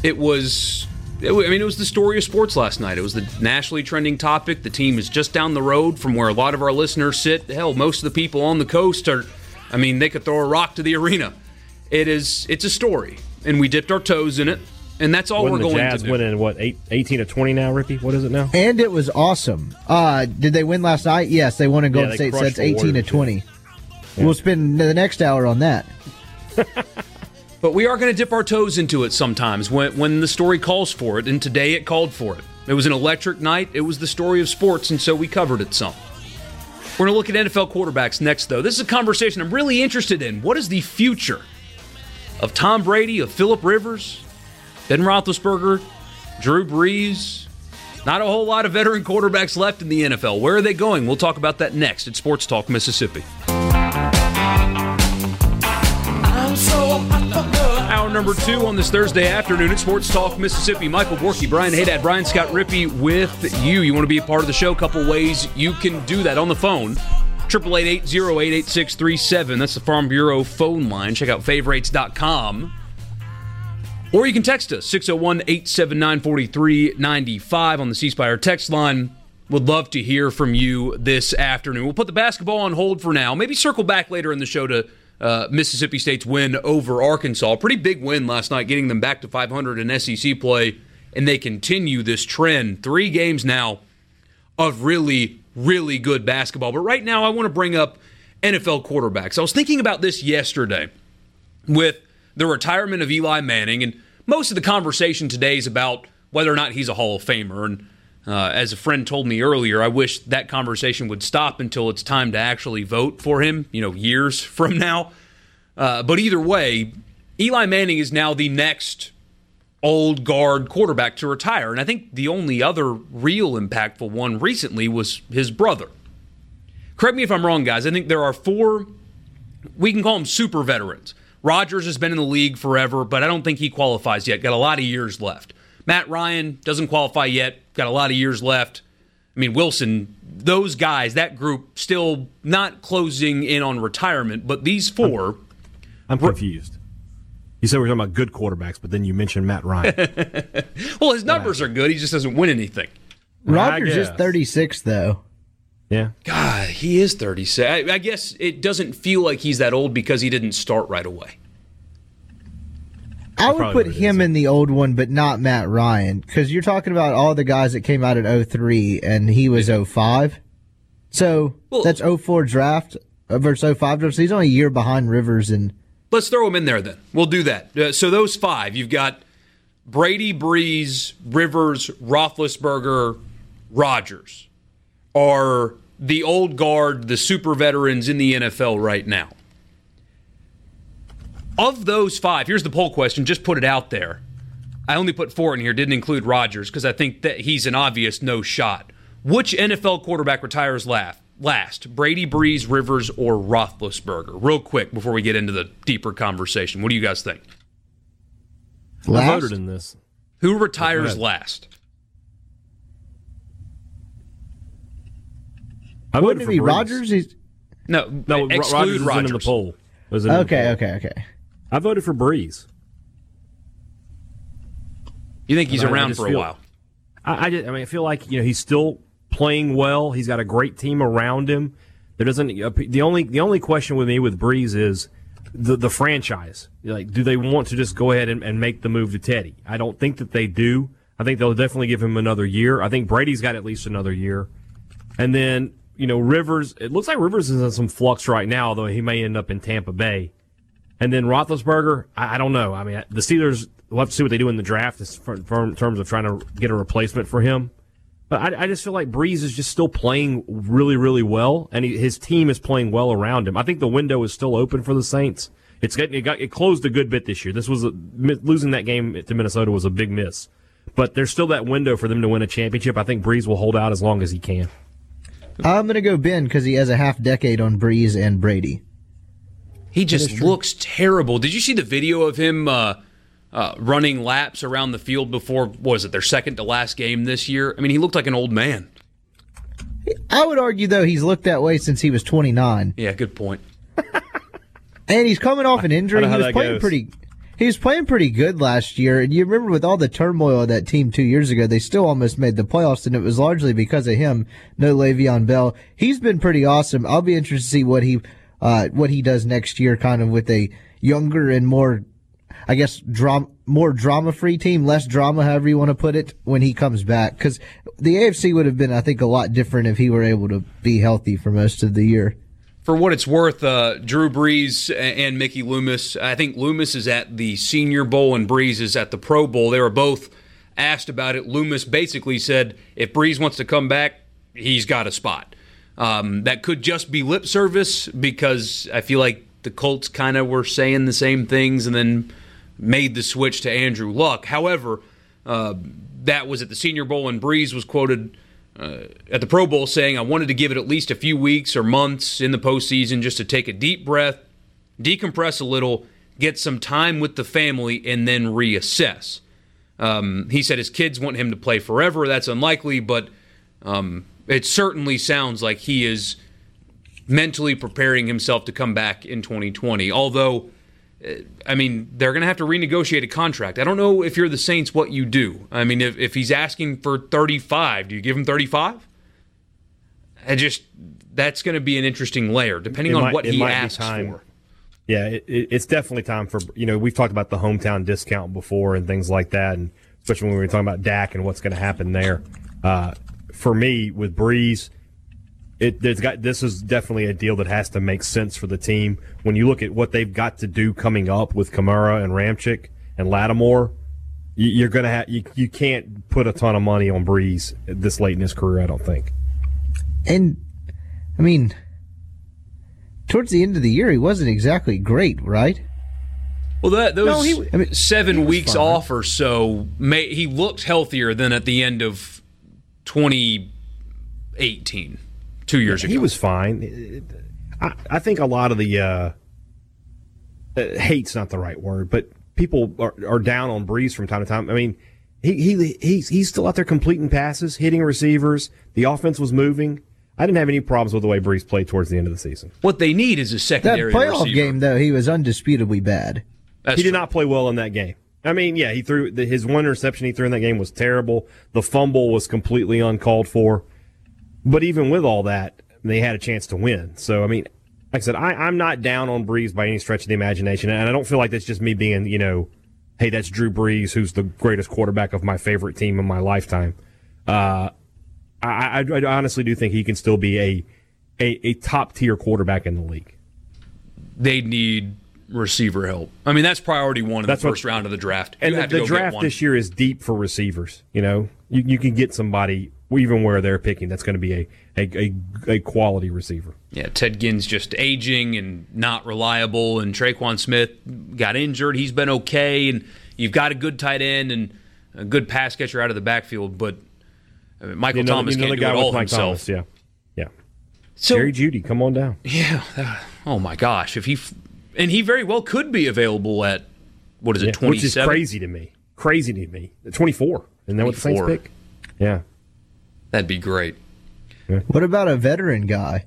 It was. I mean, it was the story of sports last night. It was the nationally trending topic. The team is just down the road from where a lot of our listeners sit. Hell, most of the people on the coast are. I mean, they could throw a rock to the arena. It is. It's a story, and we dipped our toes in it, and that's all Wasn't we're going Jazz to do. winning what eight, 18 to twenty now, Rippey? What is it now? And it was awesome. Uh, did they win last night? Yes, they won in Golden yeah, State sets, eighteen to twenty. Yeah. We'll spend the next hour on that. but we are going to dip our toes into it sometimes when, when the story calls for it, and today it called for it. It was an electric night. It was the story of sports, and so we covered it some. We're going to look at NFL quarterbacks next, though. This is a conversation I'm really interested in. What is the future of Tom Brady, of Philip Rivers, Ben Roethlisberger, Drew Brees? Not a whole lot of veteran quarterbacks left in the NFL. Where are they going? We'll talk about that next at Sports Talk Mississippi. Number two on this Thursday afternoon at Sports Talk Mississippi. Michael Borky, Brian Haydad, Brian Scott Rippey with you. You want to be a part of the show? A couple ways you can do that on the phone. 888 That's the Farm Bureau phone line. Check out favorites.com. Or you can text us 601 879 4395 on the C Spire text line. Would love to hear from you this afternoon. We'll put the basketball on hold for now. Maybe circle back later in the show to uh, Mississippi State's win over Arkansas. Pretty big win last night, getting them back to 500 in SEC play, and they continue this trend. Three games now of really, really good basketball. But right now, I want to bring up NFL quarterbacks. I was thinking about this yesterday with the retirement of Eli Manning, and most of the conversation today is about whether or not he's a Hall of Famer. And uh, as a friend told me earlier, I wish that conversation would stop until it's time to actually vote for him, you know, years from now. Uh, but either way, Eli Manning is now the next old guard quarterback to retire. And I think the only other real impactful one recently was his brother. Correct me if I'm wrong, guys. I think there are four, we can call them super veterans. Rodgers has been in the league forever, but I don't think he qualifies yet. Got a lot of years left. Matt Ryan doesn't qualify yet. Got a lot of years left. I mean, Wilson, those guys, that group, still not closing in on retirement, but these 4 I'm confused. You said we are talking about good quarterbacks, but then you mentioned Matt Ryan. well, his numbers are good. He just doesn't win anything. Rodgers is 36, though. Yeah. God, he is 36. I, I guess it doesn't feel like he's that old because he didn't start right away. I would put him in the old one, but not Matt Ryan, because you're talking about all the guys that came out at 03 and he was 05. So well, that's 04 draft versus 05 draft. So he's only a year behind Rivers and Let's throw them in there then. We'll do that. Uh, so those five, you've got Brady, Brees, Rivers, Roethlisberger, Rodgers are the old guard, the super veterans in the NFL right now. Of those five, here's the poll question. Just put it out there. I only put four in here, didn't include Rodgers because I think that he's an obvious no shot. Which NFL quarterback retires last? last? Brady, Brees, Rivers, or Roethlisberger? Real quick before we get into the deeper conversation. What do you guys think? Last? I voted in this. Who retires last? I Wouldn't it be Rodgers? He's... No, no. Exclude Rodgers. in the poll. okay, the poll. okay, okay. I voted for Brees. You think he's around for a feel, while? I, I, just, I mean, I feel like you know he's still playing well. He's got a great team around him. There doesn't uh, the only the only question with me with Brees is the the franchise. Like, do they want to just go ahead and, and make the move to Teddy? I don't think that they do. I think they'll definitely give him another year. I think Brady's got at least another year. And then, you know, Rivers, it looks like Rivers is in some flux right now, though he may end up in Tampa Bay. And then Roethlisberger, I, I don't know. I mean, the Steelers, we'll have to see what they do in the draft in terms of trying to get a replacement for him. But I, I, just feel like Brees is just still playing really, really well, and he, his team is playing well around him. I think the window is still open for the Saints. It's getting it, got, it closed a good bit this year. This was a, losing that game to Minnesota was a big miss, but there's still that window for them to win a championship. I think Brees will hold out as long as he can. I'm going to go Ben because he has a half decade on Brees and Brady. He just looks terrible. Did you see the video of him? Uh, uh, running laps around the field before was it their second to last game this year? I mean, he looked like an old man. I would argue though he's looked that way since he was 29. Yeah, good point. and he's coming off an injury. He was playing goes. pretty. He was playing pretty good last year, and you remember with all the turmoil of that team two years ago, they still almost made the playoffs, and it was largely because of him. No Le'Veon Bell. He's been pretty awesome. I'll be interested to see what he uh, what he does next year, kind of with a younger and more I guess, drama, more drama free team, less drama, however you want to put it, when he comes back. Because the AFC would have been, I think, a lot different if he were able to be healthy for most of the year. For what it's worth, uh, Drew Brees and Mickey Loomis, I think Loomis is at the Senior Bowl and Brees is at the Pro Bowl. They were both asked about it. Loomis basically said if Brees wants to come back, he's got a spot. Um, that could just be lip service because I feel like the Colts kind of were saying the same things and then made the switch to Andrew Luck. However, uh, that was at the Senior Bowl, and Brees was quoted uh, at the Pro Bowl saying, I wanted to give it at least a few weeks or months in the postseason just to take a deep breath, decompress a little, get some time with the family, and then reassess. Um, he said his kids want him to play forever. That's unlikely, but um, it certainly sounds like he is mentally preparing himself to come back in 2020. Although I mean, they're going to have to renegotiate a contract. I don't know if you're the Saints what you do. I mean, if, if he's asking for 35, do you give him 35? I just that's going to be an interesting layer depending on what he asks for. Yeah, it, it's definitely time for you know we've talked about the hometown discount before and things like that, and especially when we were talking about Dak and what's going to happen there. Uh, for me, with Brees, it there's got this is definitely a deal that has to make sense for the team. When you look at what they've got to do coming up with Kamara and Ramczyk and Lattimore, you, you're gonna have you, you can't put a ton of money on Brees this late in his career. I don't think. And I mean, towards the end of the year, he wasn't exactly great, right? Well, that those No, he- I mean, seven he weeks fine. off or so, may, he looked healthier than at the end of 2018, two years ago. He was fine. I, I think a lot of the uh, uh, hate's not the right word, but people are, are down on Brees from time to time. I mean, he, he he's he's still out there completing passes, hitting receivers. The offense was moving. I didn't have any problems with the way Brees played towards the end of the season. What they need is a secondary. That playoff receiver. game, though, he was undisputably bad. That's he did not play well in that game. I mean, yeah, he threw the, his one interception he threw in that game was terrible. The fumble was completely uncalled for. But even with all that, they had a chance to win. So I mean, like I said, I, I'm not down on Brees by any stretch of the imagination, and I don't feel like that's just me being, you know, hey, that's Drew Brees, who's the greatest quarterback of my favorite team in my lifetime. Uh, I, I, I honestly do think he can still be a a, a top tier quarterback in the league. They need receiver help. I mean, that's priority one in That's the what- first round of the draft. And you the, to the draft this year is deep for receivers. You know, you, you can get somebody even where they're picking that's going to be a, a, a, a quality receiver. Yeah, Ted Ginn's just aging and not reliable, and Tre'Quan Smith got injured. He's been okay, and you've got a good tight end and a good pass catcher out of the backfield, but I mean, Michael You know, Thomas you know can't do it all Mike himself. Thomas. Yeah, yeah. So, Jerry Jeudy, come on down. yeah, oh my gosh, if he and he very well could be available at what is it, Yeah, twenty which is seven? crazy to me. Crazy to me. Twenty four. Isn't that what the Saints pick? Yeah. That'd be great. What about a veteran guy?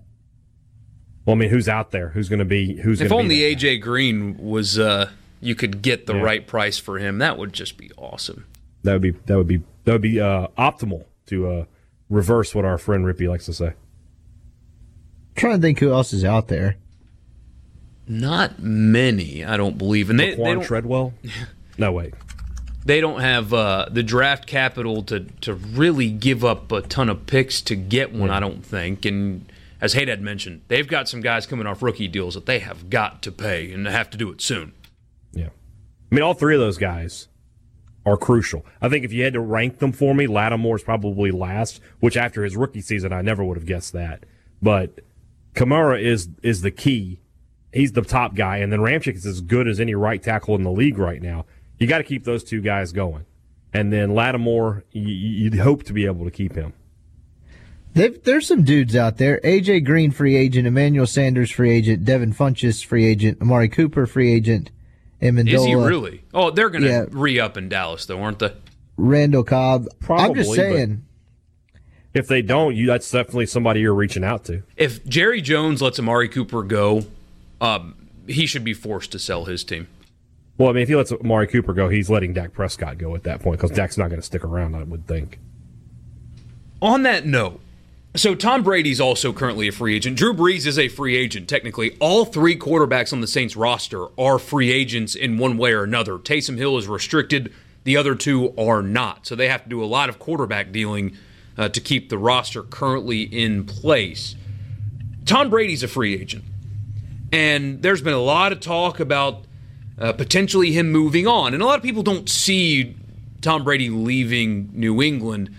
Well, I mean, who's out there? Who's going to be? Who's If going to only be? that guy? AJ Green was, uh, you could get the Yeah. right price for him. That would just be awesome. That would be that would be that would be uh, optimal to uh, reverse what our friend Rippey likes to say. trying to think who else is out there. Not many, I don't believe, and they, they don't. Treadwell. No wait. they don't have uh, the draft capital to to really give up a ton of picks to get one. I don't think. And as Haydad mentioned, they've got some guys coming off rookie deals that they have got to pay, and they have to do it soon. Yeah. I mean, all three of those guys are crucial. I think if you had to rank them for me, Lattimore's probably last, which after his rookie season, I never would have guessed that. But Kamara is is the key. He's the top guy, and then Ramczyk is as good as any right tackle in the league right now. You got to keep those two guys going, and then Lattimore, you, you'd hope to be able to keep him. They've, there's some dudes out there. AJ Green, free agent. Emmanuel Sanders, free agent. Devin Funchess, free agent. Amari Cooper, free agent. Amendola, Is he really? Oh, they're going to Yeah. re up in Dallas, though, aren't they? Randall Cobb. I'm just saying. If they don't, you that's definitely somebody you're reaching out to. If Jerry Jones lets Amari Cooper go, um, he should be forced to sell his team. Well, I mean, if he lets Amari Cooper go, he's letting Dak Prescott go at that point because Dak's not going to stick around. I would think. On that note, so Tom Brady's also currently a free agent. Drew Brees is a free agent, technically. All three quarterbacks on the Saints roster are free agents in one way or another. Taysom Hill is restricted, the other two are not. So they have to do a lot of quarterback dealing uh, to keep the roster currently in place. Tom Brady's a free agent. And there's been a lot of talk about uh, potentially him moving on. And a lot of people don't see Tom Brady leaving New England.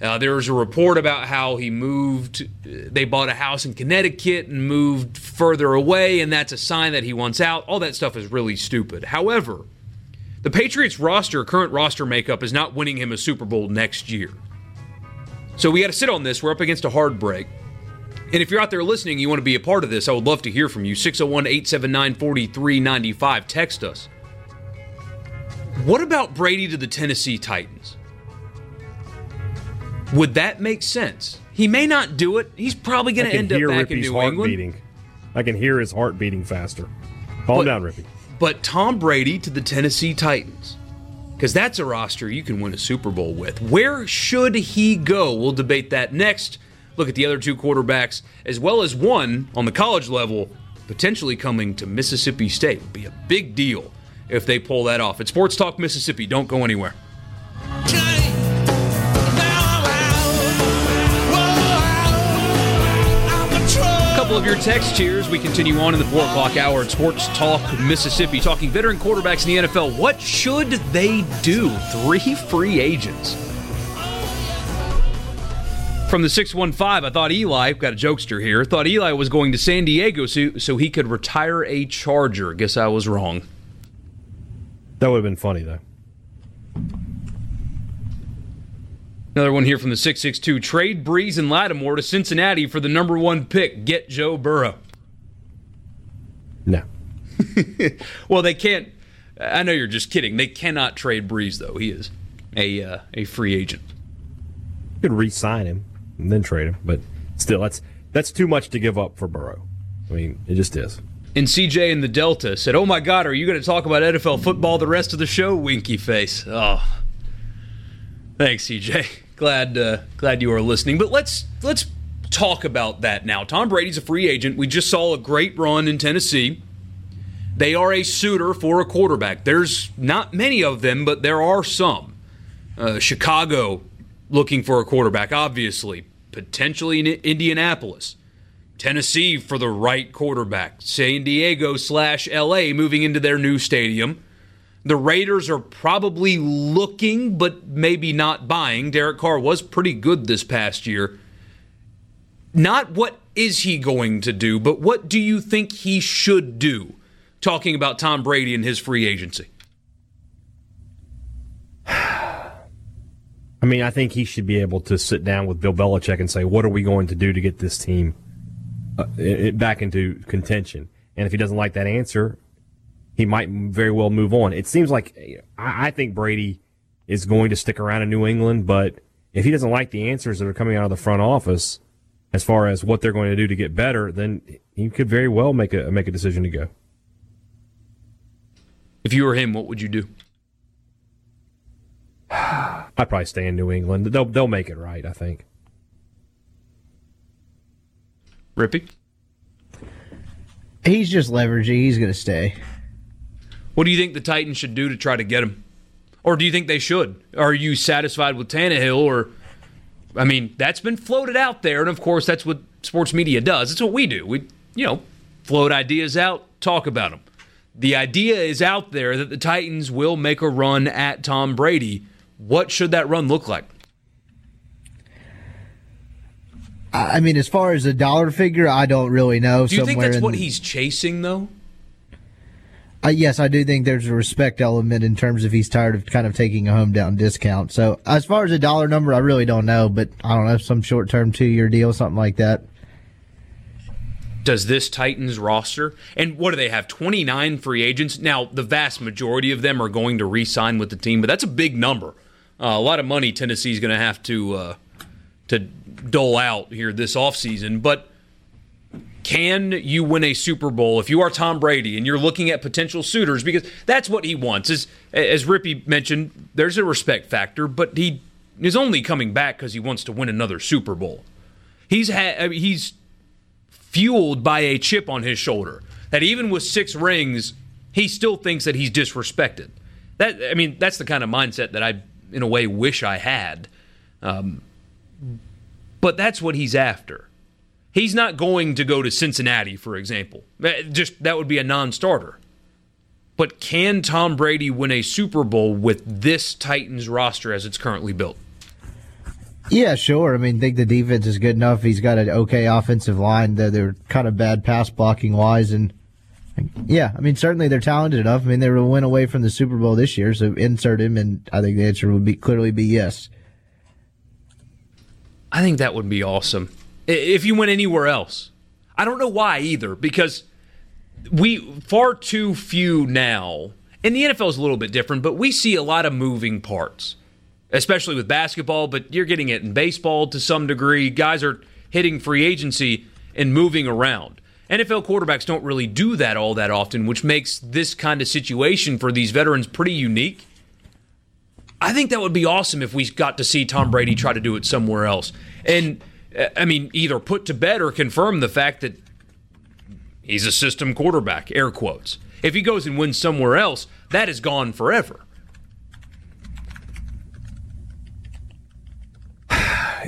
Uh, there was a report about how he moved, they bought a house in Connecticut and moved further away, and that's a sign that he wants out. All that stuff is really stupid. However, the Patriots roster, current roster makeup, is not winning him a Super Bowl next year. So we got to sit on this. We're up against a hard break. And if you're out there listening, you want to be a part of this, I would love to hear from you. 601 879 4395. Text us. What about Brady to the Tennessee Titans? Would that make sense? He may not do it. He's probably going to end up back in Rippey's New heart England. beating. I can hear his heart beating faster. Calm But- down, Rippy. But Tom Brady to the Tennessee Titans. Because that's a roster you can win a Super Bowl with. Where should he go? We'll debate that next. Look at the other two quarterbacks, as well as one on the college level potentially coming to Mississippi State. Would be a big deal if they pull that off. It's Sports Talk Mississippi. Don't go anywhere. A couple of your text cheers. We continue on in the 4 o'clock hour at Sports Talk Mississippi, talking veteran quarterbacks in the NFL. What should they do? Three free agents. From the 615, I thought Eli, got a jokester here, thought Eli was going to San Diego so, so he could retire a Charger. Guess I was wrong. That would have been funny, though. Another one here from the 662. Trade Brees and Lattimore to Cincinnati for the number one pick. Get Joe Burrow. No. well, they can't. I know you're just kidding. They cannot trade Brees, though. He is a uh, a free agent. You could re-sign him and then trade him, but still, that's that's too much to give up for Burrow. I mean, it just is. And CJ in the Delta said, "Oh my God, are you going to talk about NFL football the rest of the show?" Winky face. Oh, thanks, CJ glad uh, glad you are listening. But let's let's talk about that now. Tom Brady's a free agent. We just saw a great run in Tennessee. They are a suitor for a quarterback. There's not many of them, but there are some. Uh, Chicago looking for a quarterback, obviously. Potentially in Indianapolis. Tennessee for the right quarterback. San Diego slash LA moving into their new stadium. The Raiders are probably looking, but maybe not buying. Derek Carr was pretty good this past year. Not what is he going to do, but what do you think he should do? Talking about Tom Brady and his free agency. I mean, I think he should be able to sit down with Bill Belichick and say, "What are we going to do to get this team uh, back into contention?" And if he doesn't like that answer, he might very well move on. It seems like I, think Brady is going to stick around in New England, but if he doesn't like the answers that are coming out of the front office as far as what they're going to do to get better, then he could very well make a make a decision to go. If you were him, what would you do? I'd probably stay in New England. They'll they'll make it right, I think. Rippey? He's just leveraging. He's going to stay. What do you think the Titans should do to try to get him? Or do you think they should? Are you satisfied with Tannehill? Or, I mean, that's been floated out there. And of course, that's what sports media does. It's what we do. We, you know, float ideas out, talk about them. The idea is out there that the Titans will make a run at Tom Brady. What should that run look like? I mean, as far as a dollar figure, I don't really know. Do you think that's what he's chasing, though? Uh, yes, I do think there's a respect element in terms of he's tired of kind of taking a home down discount. So as far as a dollar number, I really don't know, but I don't know some short term two year deal, something like that. Does this Titans roster and what do they have? Twenty nine free agents. Now the vast majority of them are going to re-sign with the team, but that's a big number. Uh, a lot of money Tennessee's going to have to uh, to dole out here this offseason. But can you win a Super Bowl if you are Tom Brady and you're looking at potential suitors? Because that's what he wants. As, as Rippey mentioned, there's a respect factor, but he is only coming back because he wants to win another Super Bowl. He's ha- he's fueled by a chip on his shoulder that even with six rings, he still thinks that he's disrespected. That I mean, that's the kind of mindset that I, in a way, wish I had. Um, but that's what he's after. He's not going to go to Cincinnati, for example. Just that would be a non-starter. But can Tom Brady win a Super Bowl with this Titans roster as it's currently built? Yeah, sure. I mean, think the defense is good enough. He's got an okay offensive line. They're, they're kind of bad pass blocking wise, and yeah, I mean, certainly they're talented enough. I mean, they went away from the Super Bowl this year, so insert him, and I think the answer would be clearly be yes. I think that would be awesome if you went anywhere else. I don't know why either, because we far too few now. And the NFL is a little bit different, but we see a lot of moving parts, especially with basketball. But you're getting it in baseball to some degree. Guys are hitting free agency and moving around. NFL quarterbacks don't really do that all that often, which makes this kind of situation for these veterans pretty unique. I think that would be awesome if we got to see Tom Brady try to do it somewhere else. And uh, I mean, either put to bed or confirm the fact that He's a system quarterback, air quotes. If he goes and wins somewhere else, that is gone forever.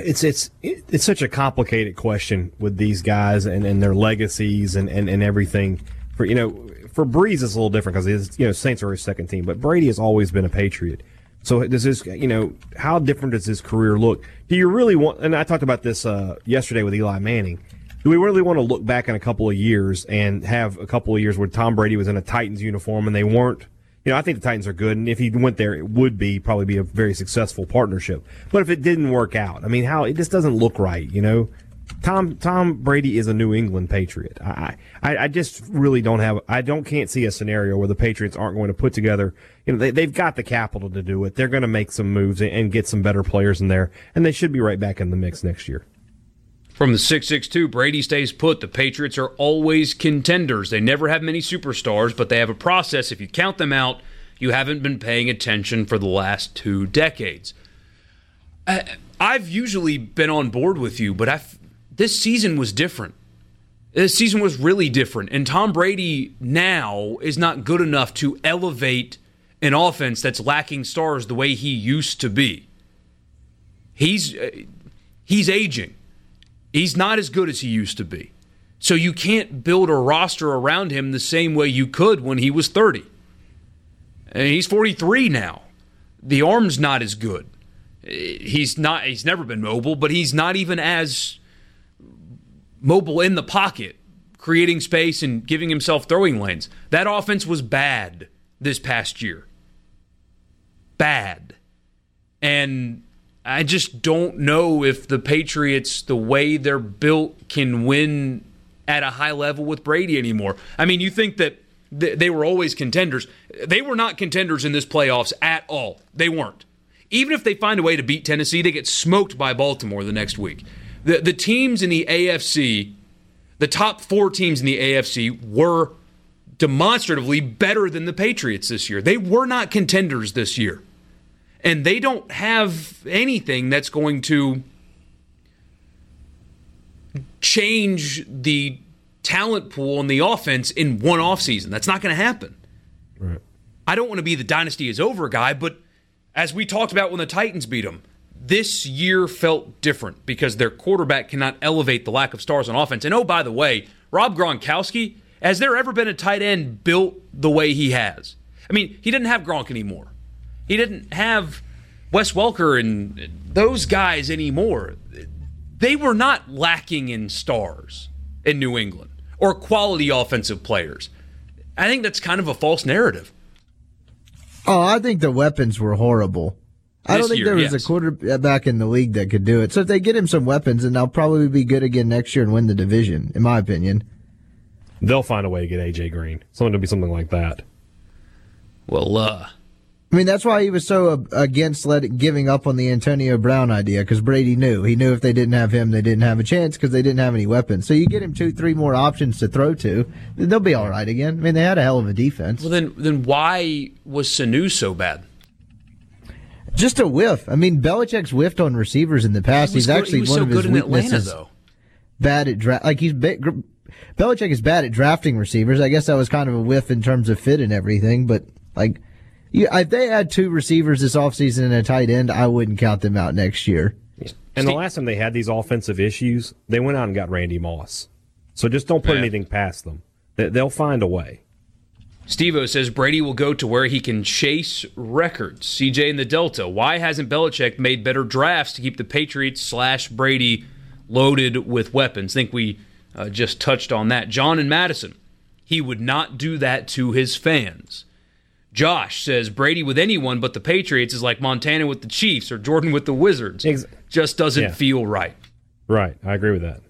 It's it's it's such a complicated question with these guys and, and their legacies and, and, and everything. For you know, for Brees it's a little different because you know Saints are his second team, but Brady has always been a Patriot. So does this you know how different does his career look? Do you really want? And I talked about this uh, yesterday with Eli Manning. Do we really want to look back in a couple of years and have a couple of years where Tom Brady was in a Titans uniform and they weren't you know, I think the Titans are good, and if he went there, it would be probably be a very successful partnership. But if it didn't work out, I mean, how it just doesn't look right, you know. Tom Tom Brady is a New England Patriot. I, I I just really don't have I don't can't see a scenario where the Patriots aren't going to put together. You know, they they've got the capital to do it. They're going to make some moves and, and get some better players in there, and they should be right back in the mix next year. From the 662, Brady stays put. The Patriots are always contenders. They never have many superstars, but they have a process. If you count them out, you haven't been paying attention for the last two decades. I've usually been on board with you, but I've, this season was different. This season was really different. And Tom Brady now is not good enough to elevate an offense that's lacking stars the way he used to be. He's uh, he's aging. He's not as good as he used to be. So you can't build a roster around him the same way you could when he was 30. And he's 43 now. The arm's not as good. He's not he's never been mobile, but he's not even as mobile in the pocket, creating space and giving himself throwing lanes. That offense was bad this past year. Bad. And I just don't know if the Patriots, the way they're built, can win at a high level with Brady anymore. I mean, you think that they were always contenders. They were not contenders in this playoffs at all. They weren't. Even if they find a way to beat Tennessee, they get smoked by Baltimore the next week. The, the teams in the AFC, the top four teams in the AFC, were demonstratively better than the Patriots this year. They were not contenders this year and they don't have anything that's going to change the talent pool in the offense in one offseason. That's not going to happen. Right. I don't want to be the dynasty is over guy, but as we talked about when the Titans beat them, this year felt different because their quarterback cannot elevate the lack of stars on offense. And oh, by the way, Rob Gronkowski, has there ever been a tight end built the way he has? I mean, he didn't have Gronk anymore. He didn't have Wes Welker and those guys anymore. They were not lacking in stars in New England or quality offensive players. I think that's kind of a false narrative. Oh, I think the weapons were horrible. I don't think year, there was yes. a quarterback in the league that could do it. So if they get him some weapons, then they'll probably be good again next year and win the division, in my opinion. They'll find a way to get AJ Green. Something to be something like that. Well, uh, I mean, that's why he was so against letting, giving up on the Antonio Brown idea because Brady knew. He knew if they didn't have him, they didn't have a chance because they didn't have any weapons. So you get him two, three more options to throw to, they'll be all right again. I mean, they had a hell of a defense. Well, then, then why was Sanu so bad? Just a whiff. I mean, Belichick's whiffed on receivers in the past. He He's actually one so of his weaknesses. Atlanta, bad at draft. Like he's Belichick is bad at drafting receivers. I guess that was kind of a whiff in terms of fit and everything, but like yeah, if they had two receivers this offseason and a tight end, I wouldn't count them out next year. And the last time they had these offensive issues, they went out and got Randy Moss. So just don't put yeah. anything past them. They'll find a way. Stevo says Brady will go to where he can chase records. CJ in the Delta. Why hasn't Belichick made better drafts to keep the Patriots slash Brady loaded with weapons? think we uh, just touched on that. John and Madison. He would not do that to his fans. Josh says Brady with anyone but the Patriots is like Montana with the Chiefs or Jordan with the Wizards. Ex- Just doesn't yeah. feel right. Right. I agree with that.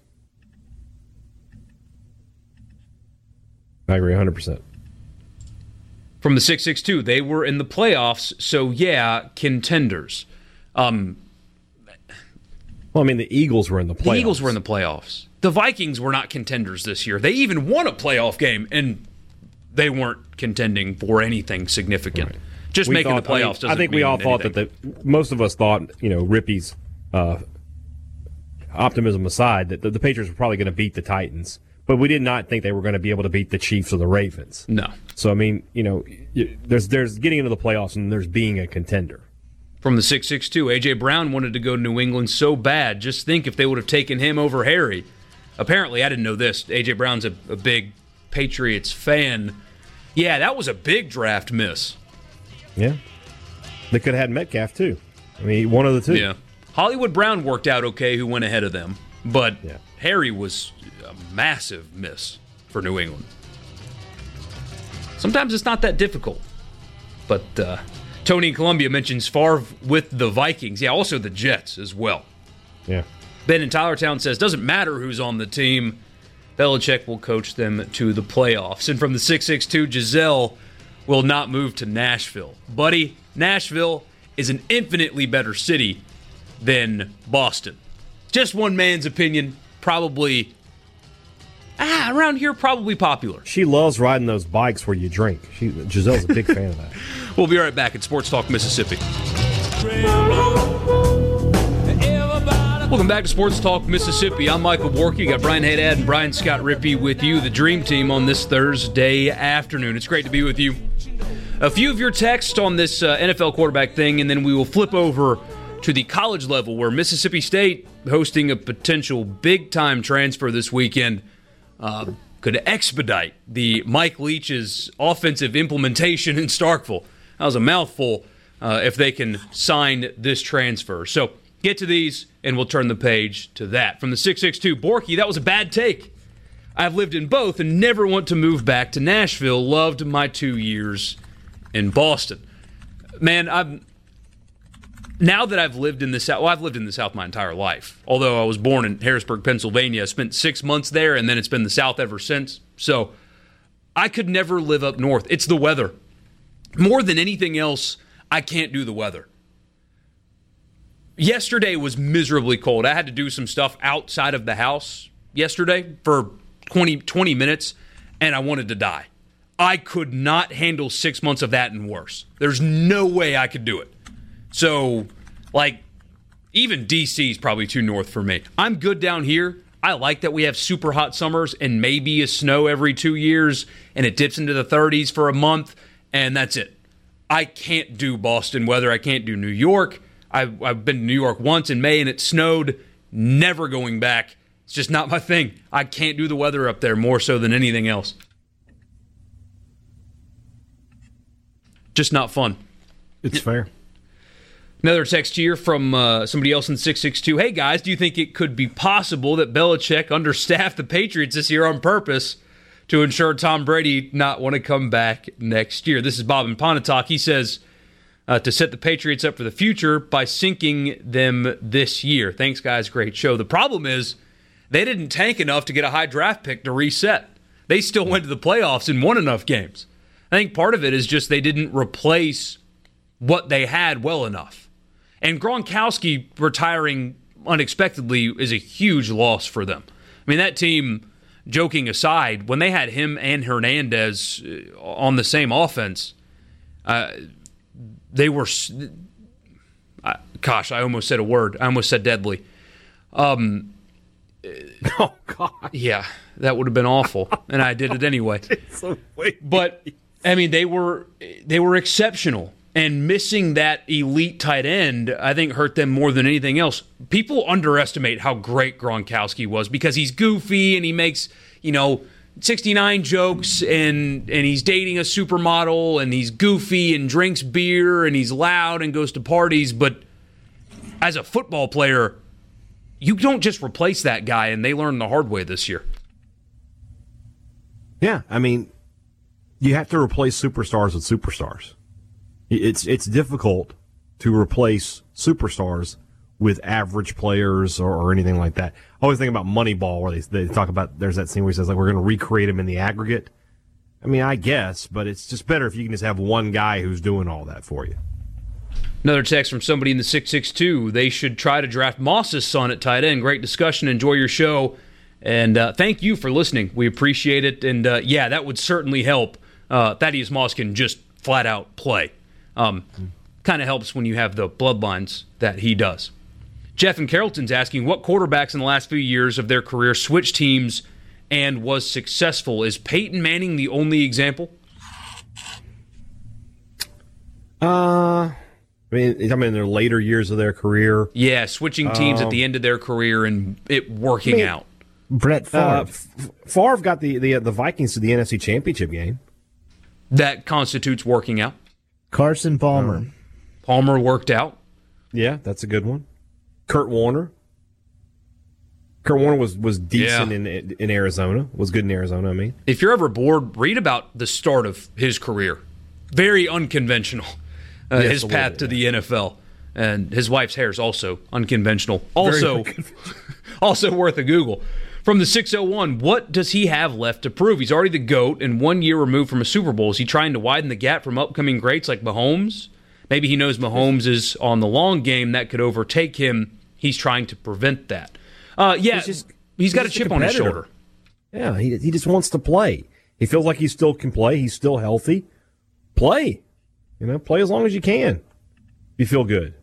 I agree 100%. From the 662, they were in the playoffs, so yeah, contenders. Um, well, I mean, the Eagles were in the playoffs. The Eagles were in the playoffs. The Vikings were not contenders this year. They even won a playoff game, and they weren't contending for anything significant. Right. Just we making thought, the playoffs. I, mean, I think we all anything. thought that the most of us thought you know Rippey's uh, optimism aside that the, the Patriots were probably going to beat the Titans. But but we did not think they were going to be able to beat the Chiefs or the Ravens. No. So I mean, you know, there's there's getting into the playoffs and there's being a contender. From the 662, AJ Brown wanted to go to New England so bad. Just think if they would have taken him over Harry. Apparently, I didn't know this. AJ Brown's a, a big Patriots fan. Yeah, that was a big draft miss. Yeah. They could have had Metcalf too. I mean, one of the two. Yeah. Hollywood Brown worked out okay, who went ahead of them. But Yeah. Harry was a massive miss for New England. Sometimes it's not that difficult. But uh, Tony in Columbia mentions Favre with the Vikings. Yeah, also the Jets as well. Yeah. Ben in Tylertown says, doesn't matter who's on the team. Belichick will coach them to the playoffs. And from the 662, Giselle will not move to Nashville. Buddy, Nashville is an infinitely better city than Boston. Just one man's opinion, probably ah, around here, probably popular. She loves riding those bikes where you drink. She Giselle's a big fan of that. We'll be right back at Sports Talk Mississippi. Welcome back to Sports Talk Mississippi. I'm Michael Borky. Got Brian Haydad and Brian Scott Rippey with you, the Dream Team, on this Thursday afternoon. It's great to be with you. A few of your texts on this uh, NFL quarterback thing, and then we will flip over to the college level where Mississippi State hosting a potential big time transfer this weekend uh, could expedite the Mike Leach's offensive implementation in Starkville. That was a mouthful uh, if they can sign this transfer. So get to these, and we'll turn the page to that. From the 662, Borky, that was a bad take. I've lived in both and never want to move back to Nashville. Loved my two years in Boston. Man, I'm now that I've lived in the South, well, I've lived in the South my entire life. Although I was born in Harrisburg, Pennsylvania, I spent six months there, and then it's been the South ever since. So I could never live up north. It's the weather. More than anything else, I can't do the weather. Yesterday was miserably cold. I had to do some stuff outside of the house yesterday for 20, 20 minutes, and I wanted to die. I could not handle six months of that and worse. There's no way I could do it. So, like, even DC is probably too north for me. I'm good down here. I like that we have super hot summers and maybe a snow every two years, and it dips into the 30s for a month, and that's it. I can't do Boston weather. I can't do New York. I've, I've been to New York once in May and it snowed. Never going back. It's just not my thing. I can't do the weather up there more so than anything else. Just not fun. It's fair. Another text here from uh, somebody else in 662. Hey guys, do you think it could be possible that Belichick understaffed the Patriots this year on purpose to ensure Tom Brady not want to come back next year? This is Bob in Pontotoc. He says uh, to set the Patriots up for the future by sinking them this year. Thanks, guys. Great show. The problem is they didn't tank enough to get a high draft pick to reset. They still went to the playoffs and won enough games. I think part of it is just they didn't replace what they had well enough. And Gronkowski retiring unexpectedly is a huge loss for them. I mean, that team, joking aside, when they had him and Hernandez uh, on the same offense, uh, they were. Uh, gosh, I almost said a word. I almost said deadly. Um, Oh God. yeah, that would have been awful, and I did it anyway. But I mean, they were they were exceptional, and missing that elite tight end, I think, hurt them more than anything else. People underestimate how great Gronkowski was because he's goofy and he makes you know. 69 jokes and and he's dating a supermodel and he's goofy and drinks beer and he's loud and goes to parties but as a football player you don't just replace that guy and they learned the hard way this year Yeah, I mean, you have to replace superstars with superstars. It's it's difficult to replace superstars with average players or, or anything like that. Always think about Moneyball, where they they talk about there's that scene where he says like we're going to recreate him in the aggregate. I mean, I guess, but it's just better if you can just have one guy who's doing all that for you. Another text from somebody in the 662. They should try to draft Moss's son at tight end. Great discussion. Enjoy your show. And uh, thank you for listening. We appreciate it. And uh, yeah, that would certainly help. Uh, Thaddeus Moss can just flat out play. Um, kind of helps when you have the bloodlines that he does. Jeff and Carrollton's asking what quarterbacks in the last few years of their career switched teams and was successful. Is Peyton Manning the only example? Uh, I mean, I mean, in their later years of their career, Yeah, switching teams at the end of their career and it working I mean, out. Brett Favre. uh, Favre got the the, uh, the Vikings to the NFC Championship game. That constitutes working out. Carson Palmer. Palmer worked out. Yeah, that's a good one. Kurt Warner. Kurt Warner was was decent Yeah. in in Arizona. Was good in Arizona. I mean, If you're ever bored, read about the start of his career. Very unconventional. Uh, Yes, his path to the NFL. And his wife's hair is also unconventional. Also, also worth a Google. From the 601, what does he have left to prove? He's already the GOAT and one year removed from a Super Bowl. Is he trying to widen the gap from upcoming greats like Mahomes? Maybe he knows Mahomes is on the long game that could overtake him. He's trying to prevent that. Uh, yeah, He's just- he's got a he's just a chip on his shoulder. yeah, he he just wants to play. He feels like he still can play. He's still healthy. Play, you know, play as long as you can. You feel good.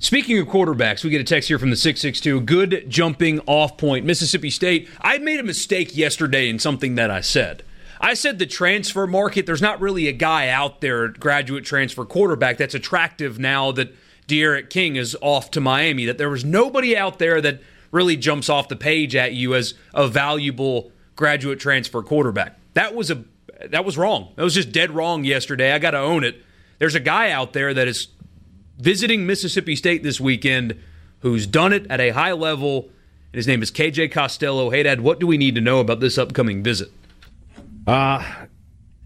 Speaking of quarterbacks, we get a text here from the 662. Good jumping off point. Mississippi State. I made a mistake yesterday in something that I said. I said the transfer market, there's not really a guy out there, graduate transfer quarterback, that's attractive now that D'Eriq King is off to Miami. That there was nobody out there that really jumps off the page at you as a valuable graduate transfer quarterback. That was a that was wrong. That was just dead wrong yesterday. I got to own it. There's a guy out there that is visiting Mississippi State this weekend who's done it at a high level. And his name is KJ Costello. Haydad, what do we need to know about this upcoming visit? Uh,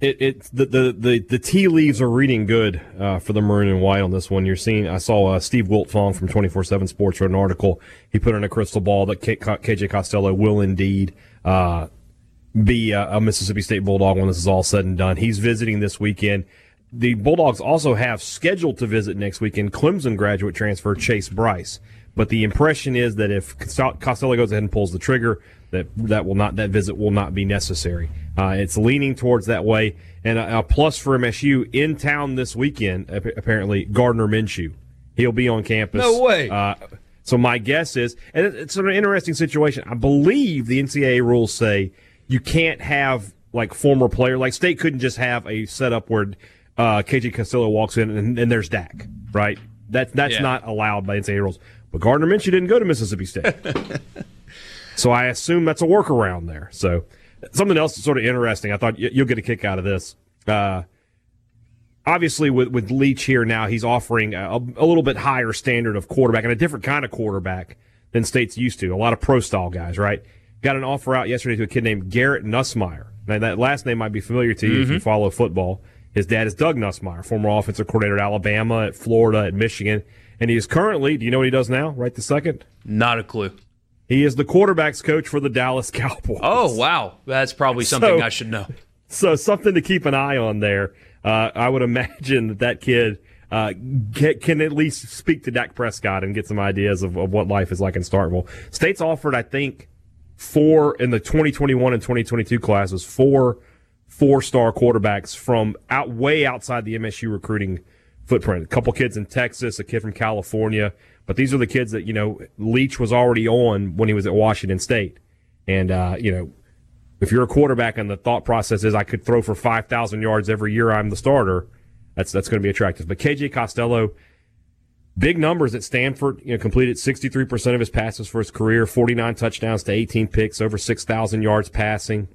It, it the, the the the tea leaves are reading good uh, for the maroon and white on this one. You're seeing. I saw uh, Steve Wiltfong from 24/7 Sports wrote an article. He put in a crystal ball that K- KJ Costello will indeed uh, be a, a Mississippi State Bulldog when this is all said and done. He's visiting this weekend. The Bulldogs also have scheduled to visit next weekend Clemson graduate transfer Chase Brice. But the impression is that if Costello goes ahead and pulls the trigger, that that will not that visit will not be necessary. Uh, it's leaning towards that way. And a, a plus for MSU in town this weekend. Apparently, Gardner Minshew, he'll be on campus. No way. Uh, so my guess is, and it's an interesting situation. I believe the NCAA rules say you can't have like former player, like State couldn't just have a setup where uh, KJ Costello walks in and, and there's Dak, right? That that's Yeah. not allowed by NCAA rules. But Gardner Minshew didn't go to Mississippi State, so I assume that's a workaround there. So something else that's sort of interesting. I thought y- you'll get a kick out of this. Uh, obviously with, with Leach here now, he's offering a, a little bit higher standard of quarterback and a different kind of quarterback than State's used to. A lot of pro style guys, right? Got an offer out yesterday to a kid named Garrett Nussmeier. Now that last name might be familiar to you if you follow football. His dad is Doug Nussmeier, former offensive coordinator at Alabama, at Florida, at Michigan, and he is currently. Do you know what he does now? Right, the second. Not a clue. He is the quarterbacks coach for the Dallas Cowboys. Oh, wow. That's probably something So- I should know. So something to keep an eye on there. Uh, I would imagine that that kid uh, can, can at least speak to Dak Prescott and get some ideas of, of what life is like in Starkville. State's offered, I think, four in the 2021 and 2022 classes, four four-star quarterbacks from out way outside the MSU recruiting footprint. A couple kids in Texas, a kid from California, but these are the kids that you know Leach was already on when he was at Washington State, and uh, you know if you're a quarterback and the thought process is I could throw for 5,000 yards every year I'm the starter, that's that's going to be attractive. But KJ Costello, big numbers at Stanford, you know, completed 63% of his passes for his career, 49 touchdowns to 18 picks, over 6,000 yards passing.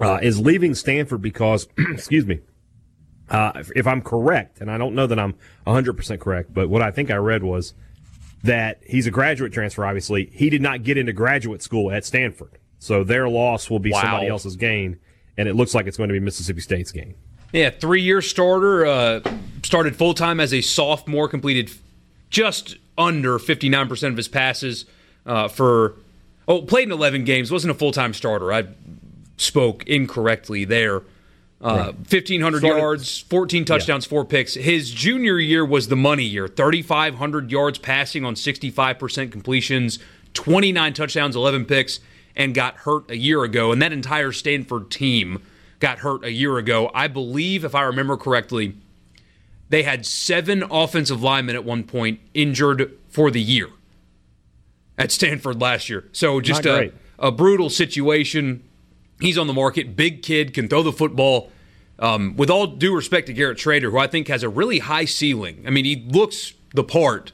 Uh, is leaving Stanford because, excuse me, uh, if, if I'm correct, and I don't know that I'm 100% correct, but what I think I read was that he's a graduate transfer, obviously. He did not get into graduate school at Stanford. So their loss will be Wow. somebody else's gain, and it looks like it's going to be Mississippi State's gain. Yeah, three year starter. Uh, started full time as a sophomore. Completed just under fifty nine percent of his passes uh, for. Oh, played in eleven games. wasn't a full time starter. I spoke incorrectly there. Uh, Fifteen hundred Started- yards, fourteen touchdowns, four picks. His junior year was the money year. Thirty five hundred yards passing on sixty five percent completions, twenty nine touchdowns, eleven picks, and got hurt a year ago. And that entire Stanford team got hurt a year ago. I believe, if I remember correctly, they had seven offensive linemen at one point injured for the year. at Stanford last year. So just a, a brutal situation. He's on the market. Big kid, can throw the football. Um, with all due respect to Garrett Shrader, who I think has a really high ceiling. I mean, he looks the part.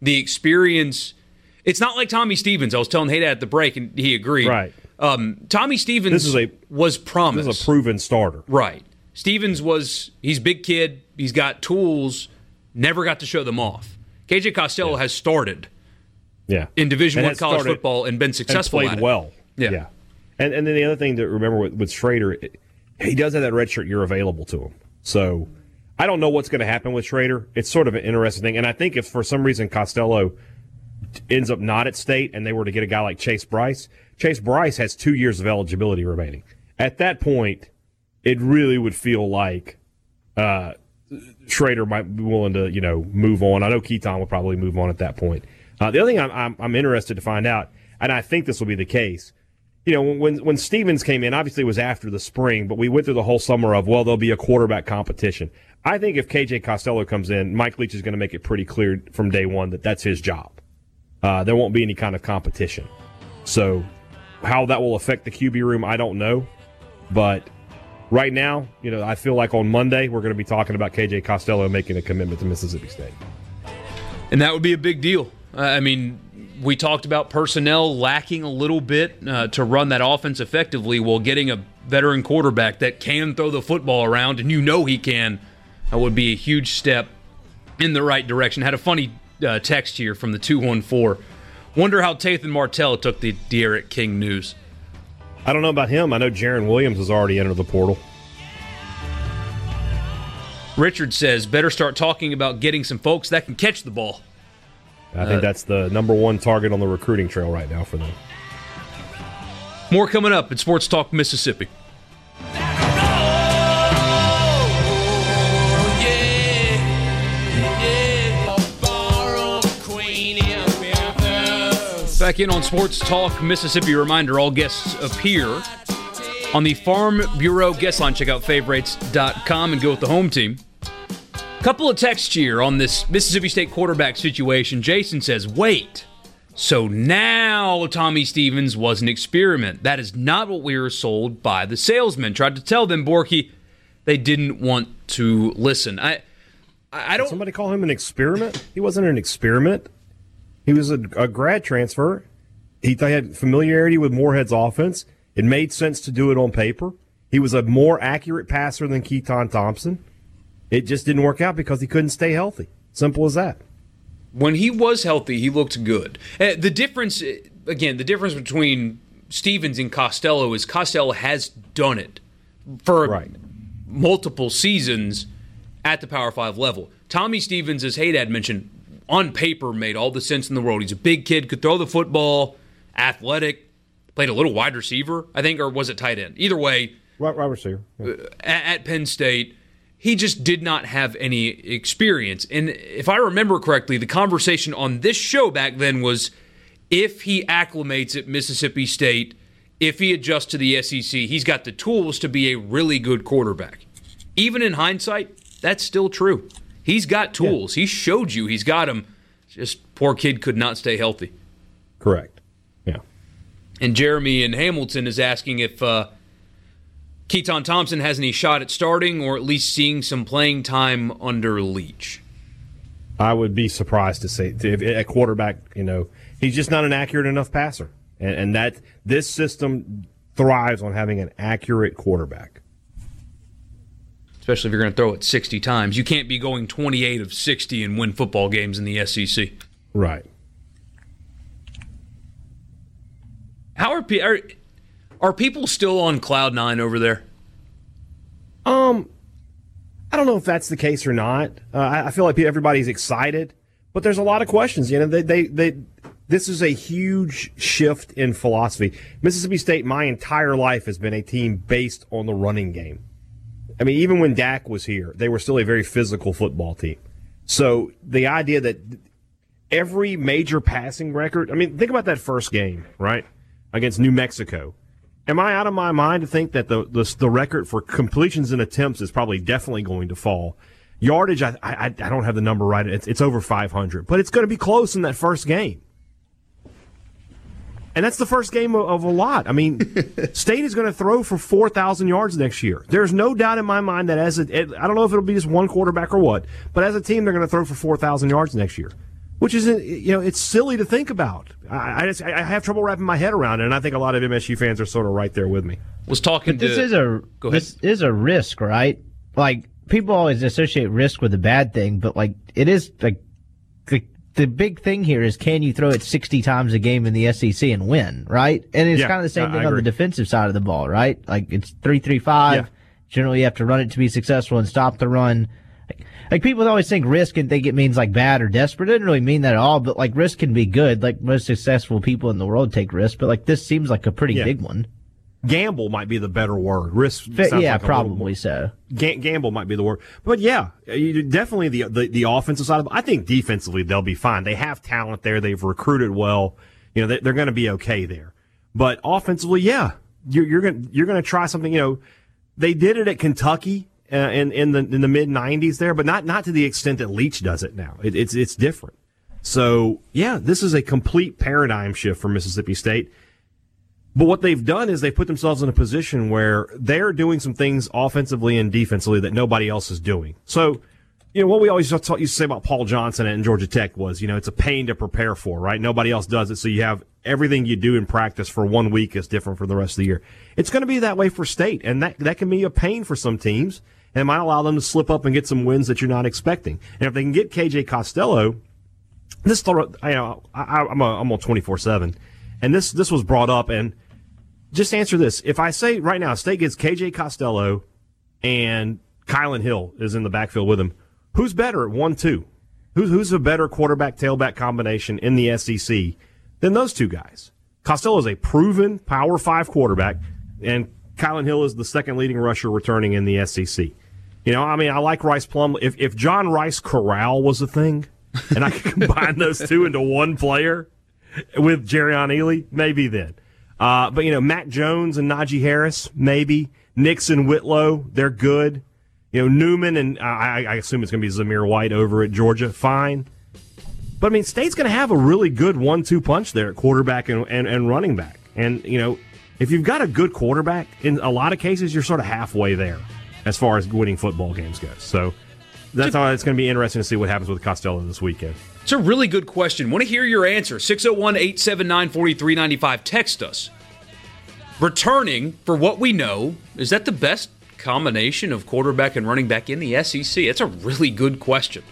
The experience. It's not like Tommy Stevens. I was telling Haydad at the break, and he agreed. Right. Um, Tommy Stevens this is a, was promised. This is a proven starter. Right. Stevens was, he's big kid. He's got tools. Never got to show them off. KJ Costello yeah. has started yeah. in Division One college football and been successful. And played well. Yeah. yeah. And and then the other thing to remember with, with Shrader, he does have that red shirt year available to him. So I don't know what's going to happen with Shrader. It's sort of an interesting thing. And I think if for some reason Costello ends up not at state and they were to get a guy like Chase Brice, Chase Brice has two years of eligibility remaining. At that point, it really would feel like uh, Shrader might be willing to, you know, move on. I know Keytaon will probably move on at that point. Uh, the other thing I'm, I'm, I'm interested to find out, and I think this will be the case, you know, when when Stevens came in, obviously it was after the spring, but we went through the whole summer of well, there'll be a quarterback competition. I think if KJ Costello comes in, Mike Leach is going to make it pretty clear from day one that that's his job. Uh, there won't be any kind of competition. So, how that will affect the QB room, I don't know. But right now, you know, I feel like on Monday we're going to be talking about KJ Costello making a commitment to Mississippi State, and that would be a big deal. I mean, we talked about personnel lacking a little bit uh, to run that offense effectively while getting a veteran quarterback that can throw the football around, and you know he can, that would be a huge step in the right direction. Had a funny uh, text here from the 214. Wonder how Tate Martell took the D'Eriq King news. I don't know about him. I know Jarren Williams has already entered the portal. Richard says, better start talking about getting some folks that can catch the ball. I think uh, that's the number one target on the recruiting trail right now for them. More coming up in Sports Talk Mississippi. Back in on Sports Talk Mississippi. Reminder all guests appear on the Farm Bureau guest line. Check out favorites.com and go with the home team. Couple of texts here on this Mississippi State quarterback situation. Jason says, wait. So now Tommy Stevens was an experiment. That is not what we were sold by the salesman. Tried to tell them, Borky, they didn't want to listen. I I don't. Did somebody call him an experiment? He wasn't an experiment. He was a, a grad transfer. He had familiarity with Moorhead's offense. It made sense to do it on paper. He was a more accurate passer than Keytaon Thompson. It just didn't work out because he couldn't stay healthy. Simple as that. When he was healthy, he looked good. Uh, the difference, uh, again, the difference between Stevens and Costello is Costello has done it for right. multiple seasons at the Power Five level. Tommy Stevens, as Haydad mentioned, on paper made all the sense in the world. He's a big kid, could throw the football, athletic, played a little wide receiver, I think, or was it tight end? Either way, wide, receiver yeah. Uh, at, at Penn State he just did not have any experience. And if I remember correctly, the conversation on this show back then was if he acclimates at Mississippi State, if he adjusts to the SEC, he's got the tools to be a really good quarterback. Even in hindsight, that's still true. He's got tools. Yeah. He showed you he's got them. Just poor kid could not stay healthy. Correct. Yeah. And Jeremy in Hamilton is asking if uh, Keytaon Thompson has any shot at starting or at least seeing some playing time under Leach? I would be surprised to say if a quarterback, you know, he's just not an accurate enough passer, and, and that this system thrives on having an accurate quarterback. Especially if you're going to throw it 60 times, you can't be going 28 of 60 and win football games in the SEC. Right. How are, are are people still on cloud nine over there? Um, I don't know if that's the case or not. Uh, I, I, feel like everybody's excited, but there's a lot of questions. You know, they, they, they, this is a huge shift in philosophy. Mississippi State, my entire life, has been a team based on the running game. I mean, even when Dak was here, they were still a very physical football team. So the idea that every major passing record, I mean, think about that first game, right? Against New Mexico am I out of my mind to think that the, the, the record for completions and attempts is probably definitely going to fall? Yardage, I, I, I don't have the number right. It's, it's over 500, but it's going to be close in that first game. And that's the first game of, of a lot. I mean, State is going to throw for 4,000 yards next year. There's no doubt in my mind that as a, I don't know if it'll be just one quarterback or what, but as a team, they're going to throw for 4,000 yards next year, which is, uh, you know, it's silly to think about. I, I, just, I have trouble wrapping my head around it, and I think a lot of MSU fans are sort of right there with me. Was talking but this is a this is a risk, right? Like people always associate risk with a bad thing, but like it is like the big thing here is can you throw it 60 times a game in the SEC and win, right? And it's yeah, kind of the same thing on the defensive side of the ball, right? Like it's 335. Yeah. Generally, you have to run it to be successful and stop the run. Like, people always think risk and think it means like bad or desperate. It doesn't really mean that at all, but like risk can be good. Like most successful people in the world take risk, but like this seems like a pretty yeah. big one gamble might be the better word. Risk, yeah, like probably so. Ga- gamble might be the word, but yeah, definitely the, the the offensive side of. I think defensively they'll be fine. They have talent there. They've recruited well. You know, they, are going to be okay there. But offensively, yeah, you're, you're going you're going to try something. You know, they did it at Kentucky. Uh, in in the in the mid '90s there, but not not to the extent that Leach does it now. It, it's it's different. So yeah, this is a complete paradigm shift for Mississippi State. But what they've done is they've put themselves in a position where they're doing some things offensively and defensively that nobody else is doing. So, you know, what we always used to say about Paul Johnson and Georgia Tech was, you know, it's a pain to prepare for, right? Nobody else does it. So you have everything you do in practice for one week is different for the rest of the year. It's going to be that way for state. And that, that can be a pain for some teams and it might allow them to slip up and get some wins that you're not expecting. And if they can get KJ Costello, this, you know, I, I'm a, I'm on 24 seven and this, this was brought up and, just answer this. If I say right now, State gets KJ Costello and Kylan Hill is in the backfield with him, who's better at 1 2? Who's, who's a better quarterback tailback combination in the SEC than those two guys? Costello is a proven Power 5 quarterback, and Kylan Hill is the second leading rusher returning in the SEC. You know, I mean, I like Rice Plum. If, if John Rice Corral was a thing, and I could combine those two into one player with Jerrion Ealy, maybe then. Uh, but you know, Mac Jones and Najee Harris, maybe Nixon Whitlow, they're good. You know, Newman and I, I assume it's going to be Zamir White over at Georgia, fine. But I mean, State's going to have a really good one-two punch there at quarterback and, and, and running back. And you know, if you've got a good quarterback, in a lot of cases, you're sort of halfway there as far as winning football games goes. So that's how it's going to be interesting to see what happens with Costello this weekend. It's a really good question. Want to hear your answer. 601 879 4395. Text us. Returning, for what we know, is that the best combination of quarterback and running back in the SEC? That's a really good question.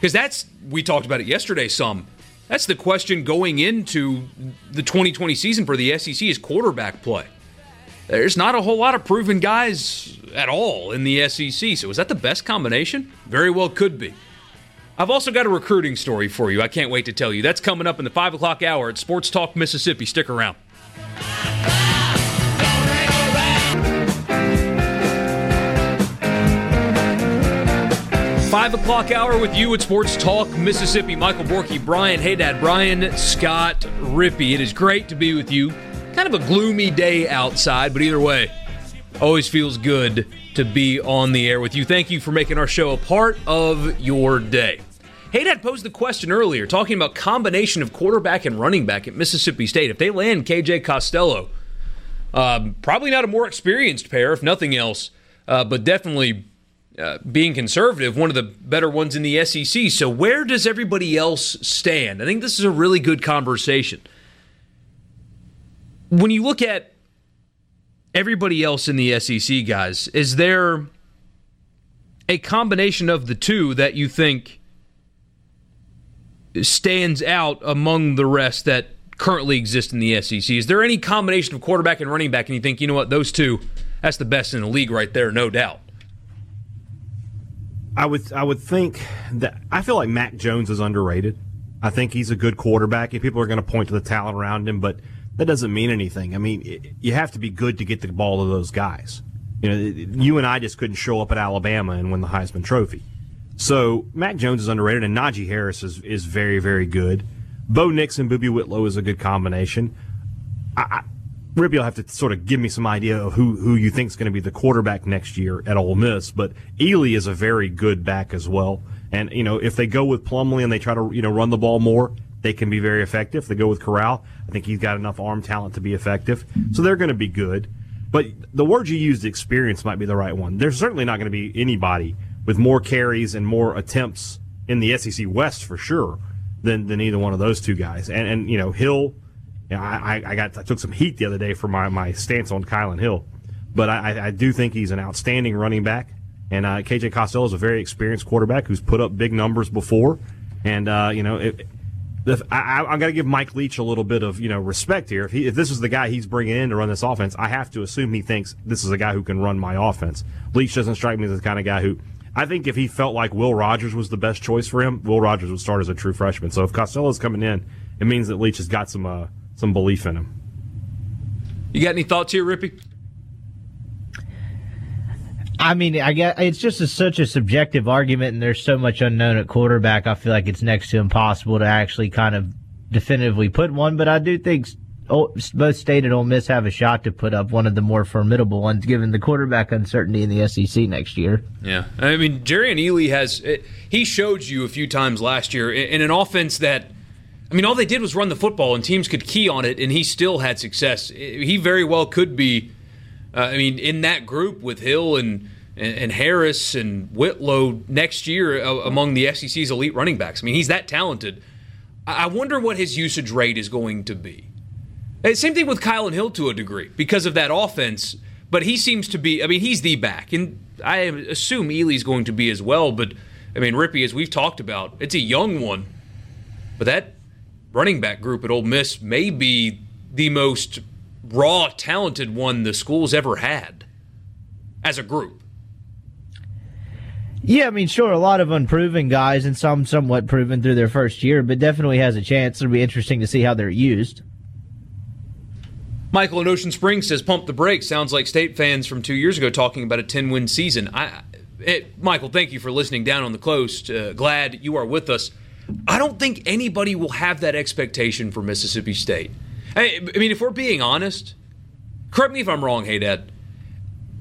Because that's, we talked about it yesterday some. That's the question going into the 2020 season for the SEC is quarterback play. There's not a whole lot of proven guys at all in the SEC. So is that the best combination? Very well could be. I've also got a recruiting story for you. I can't wait to tell you. That's coming up in the 5 o'clock hour at Sports Talk Mississippi. Stick around. Five o'clock hour with you at Sports Talk Mississippi. Michael Borky, Brian Haydad, Brian Scott Rippey. It is great to be with you. Kind of a gloomy day outside, but either way, always feels good to be on the air with you. Thank you for making our show a part of your day. Haydad posed the question earlier, talking about combination of quarterback and running back at Mississippi State. If they land KJ Costello, um, probably not a more experienced pair, if nothing else, uh, but definitely uh, being conservative, one of the better ones in the SEC. So where does everybody else stand? I think this is a really good conversation. When you look at everybody else in the SEC, guys, is there a combination of the two that you think stands out among the rest that currently exist in the SEC? Is there any combination of quarterback and running back, and you think, you know what, those two, that's the best in the league right there, no doubt? I would I would think that I feel like Mac Jones is underrated. I think he's a good quarterback. and People are going to point to the talent around him, but that doesn't mean anything. I mean, it, you have to be good to get the ball to those guys. You know, you and I just couldn't show up at Alabama and win the Heisman Trophy. So Mac Jones is underrated, and Najee Harris is, is very, very good. Bo Nix and Boobie Whitlow is a good combination. I, I, Rippey will have to sort of give me some idea of who, who you think is going to be the quarterback next year at Ole Miss. But Ealy is a very good back as well. And, you know, if they go with Plumlee and they try to, you know, run the ball more, they can be very effective. They go with Corral. I think he's got enough arm talent to be effective. So they're going to be good. But the word you used, experience, might be the right one. There's certainly not going to be anybody with more carries and more attempts in the SEC West for sure than, than either one of those two guys. And, and you know, Hill, you know, I, I got I took some heat the other day for my, my stance on Kylan Hill. But I, I do think he's an outstanding running back. And uh, KJ Costello is a very experienced quarterback who's put up big numbers before. And, uh, you know, it, I, I, got to give Mike Leach a little bit of you know respect here. If, he, if this is the guy he's bringing in to run this offense, I have to assume he thinks this is a guy who can run my offense. Leach doesn't strike me as the kind of guy who. I think if he felt like Will Rogers was the best choice for him, Will Rogers would start as a true freshman. So if Costello's coming in, it means that Leach has got some uh, some belief in him. You got any thoughts here, Rippey? I mean, I guess it's just a, such a subjective argument, and there's so much unknown at quarterback. I feel like it's next to impossible to actually kind of definitively put one. But I do think both State and Ole Miss have a shot to put up one of the more formidable ones, given the quarterback uncertainty in the SEC next year. Yeah, I mean, Jerrion Ealy has eh, he showed you a few times last year in an offense that. I mean, all they did was run the football, and teams could key on it, and he still had success. Eh, he very well could be uh, I mean, in that group with Hill and and, Harris and Whitlow next year uh, among the SEC's elite running backs. I mean, he's that talented. I wonder what his usage rate is going to be. Same thing with Kylan Hill to a degree because of that offense. But he seems to be. I mean, he's the back, and I assume Ealy's going to be as well. But I mean, Rippey, as we've talked about, it's a young one, but that running back group at Ole Miss may be the most raw, talented one the school's ever had as a group. Yeah, I mean, sure, a lot of unproven guys and some somewhat proven through their first year, but definitely has a chance. It'll be interesting to see how they're used. Michael in Ocean Springs says, "Pump the brakes." Sounds like state fans from two years ago talking about a ten-win season. I, it, Michael, thank you for listening down on the coast. Uh, glad you are with us. I don't think anybody will have that expectation for Mississippi State. I, I mean, if we're being honest, correct me if I'm wrong, Haydad.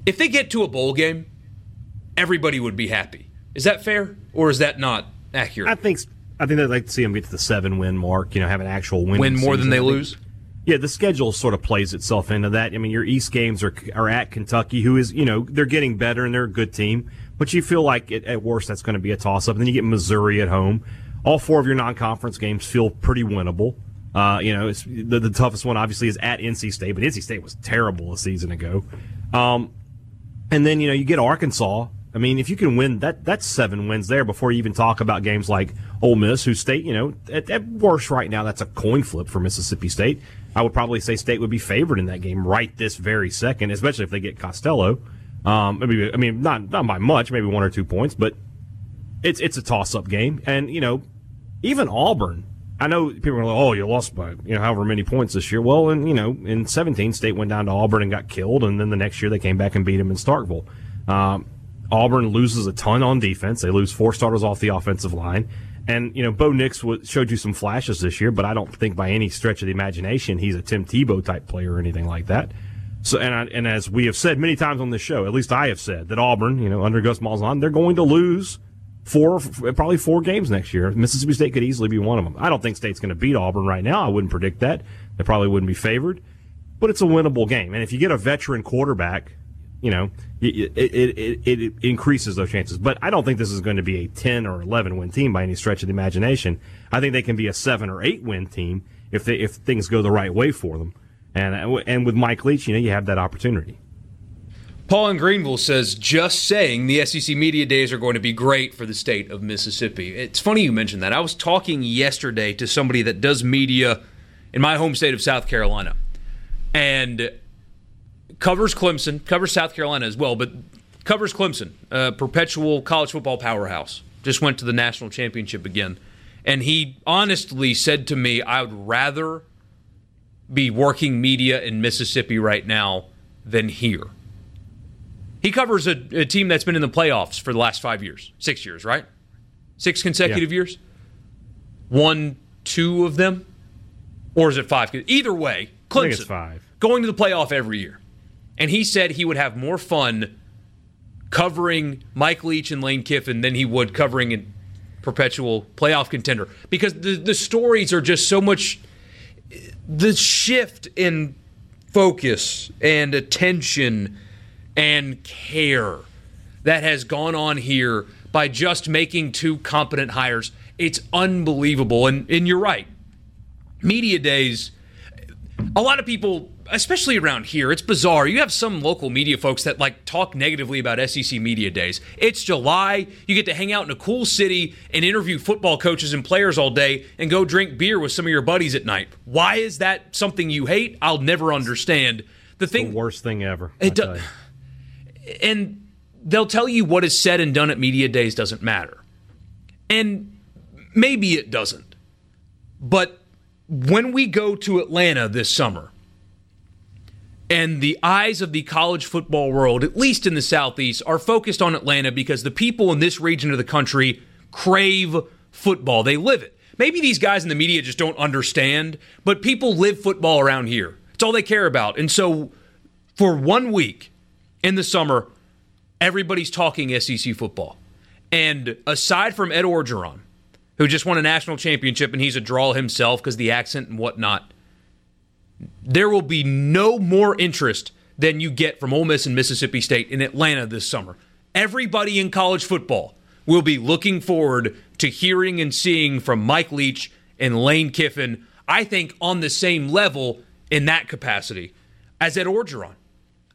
If they get to a bowl game, everybody would be happy. Is that fair, or is that not accurate? I think I think they'd like to see them get to the seven win mark. You know, have an actual win. Win more than they lose. Yeah, the schedule sort of plays itself into that. I mean, your East games are are at Kentucky, who is you know they're getting better and they're a good team, but you feel like it, at worst that's going to be a toss up. And then you get Missouri at home. All four of your non conference games feel pretty winnable. Uh, you know, the, the toughest one obviously is at NC State, but NC State was terrible a season ago. Um, and then you know you get Arkansas. I mean, if you can win that, that's seven wins there before you even talk about games like Ole Miss, who State, you know, at, at worst right now that's a coin flip for Mississippi State. I would probably say State would be favored in that game right this very second, especially if they get Costello. Um, maybe I mean not not by much, maybe one or two points, but it's it's a toss up game, and you know even Auburn I know people are like, "Oh, you lost by you know however many points this year." Well, and you know, in 17, State went down to Auburn and got killed, and then the next year they came back and beat them in Starkville. Um, Auburn loses a ton on defense; they lose four starters off the offensive line, and you know, Bo Nix showed you some flashes this year, but I don't think by any stretch of the imagination he's a Tim Tebow type player or anything like that. So, and I, and as we have said many times on this show, at least I have said that Auburn, you know, under Gus Malzahn, they're going to lose four, probably four games next year. Mississippi State could easily be one of them. I don't think State's going to beat Auburn right now. I wouldn't predict that. They probably wouldn't be favored, but it's a winnable game. And if you get a veteran quarterback, you know, it, it, it, it increases those chances. But I don't think this is going to be a 10 or 11 win team by any stretch of the imagination. I think they can be a seven or eight win team if they, if things go the right way for them. And, and with Mike Leach, you know, you have that opportunity. Paul in Greenville says, just saying the SEC Media Days are going to be great for the state of Mississippi. It's funny you mentioned that. I was talking yesterday to somebody that does media in my home state of South Carolina and covers Clemson, covers South Carolina as well, but covers Clemson, a perpetual college football powerhouse. Just went to the national championship again. And he honestly said to me, I would rather be working media in Mississippi right now than here he covers a, a, team that's been in the playoffs for the last five years, six years, right? Six consecutive yeah. years. One, two of them, or is it five? Either way, Clemson five. going to the playoff every year, and he said he would have more fun covering Mike Leach and Lane Kiffin than he would covering a perpetual playoff contender because the the stories are just so much the shift in focus and attention and care that has gone on here by just making two competent hires. It's unbelievable. And, and you're right. Media days, a lot of people, especially around here, it's bizarre. You have some local media folks that like talk negatively about SEC media days. It's July. You get to hang out in a cool city and interview football coaches and players all day and go drink beer with some of your buddies at night. Why is that something you hate? I'll never understand. The thing, the worst thing ever. It does, and they'll tell you what is said and done at media days doesn't matter, and maybe it doesn't, but when we go to Atlanta this summer, and the eyes of the college football world, at least in the Southeast, are focused on Atlanta because the people in this region of the country crave football. They live it. Maybe these guys in the media just don't understand, but people live football around here. It's all they care about. And so for one week in the summer, everybody's talking SEC football. And aside from Ed Orgeron, who just won a national championship and he's a draw himself because the accent and whatnot, there will be no more interest than you get from Ole Miss and Mississippi State in Atlanta this summer. Everybody in college football will be looking forward to hearing and seeing from Mike Leach and Lane Kiffin, I think on the same level in that capacity as Ed Orgeron.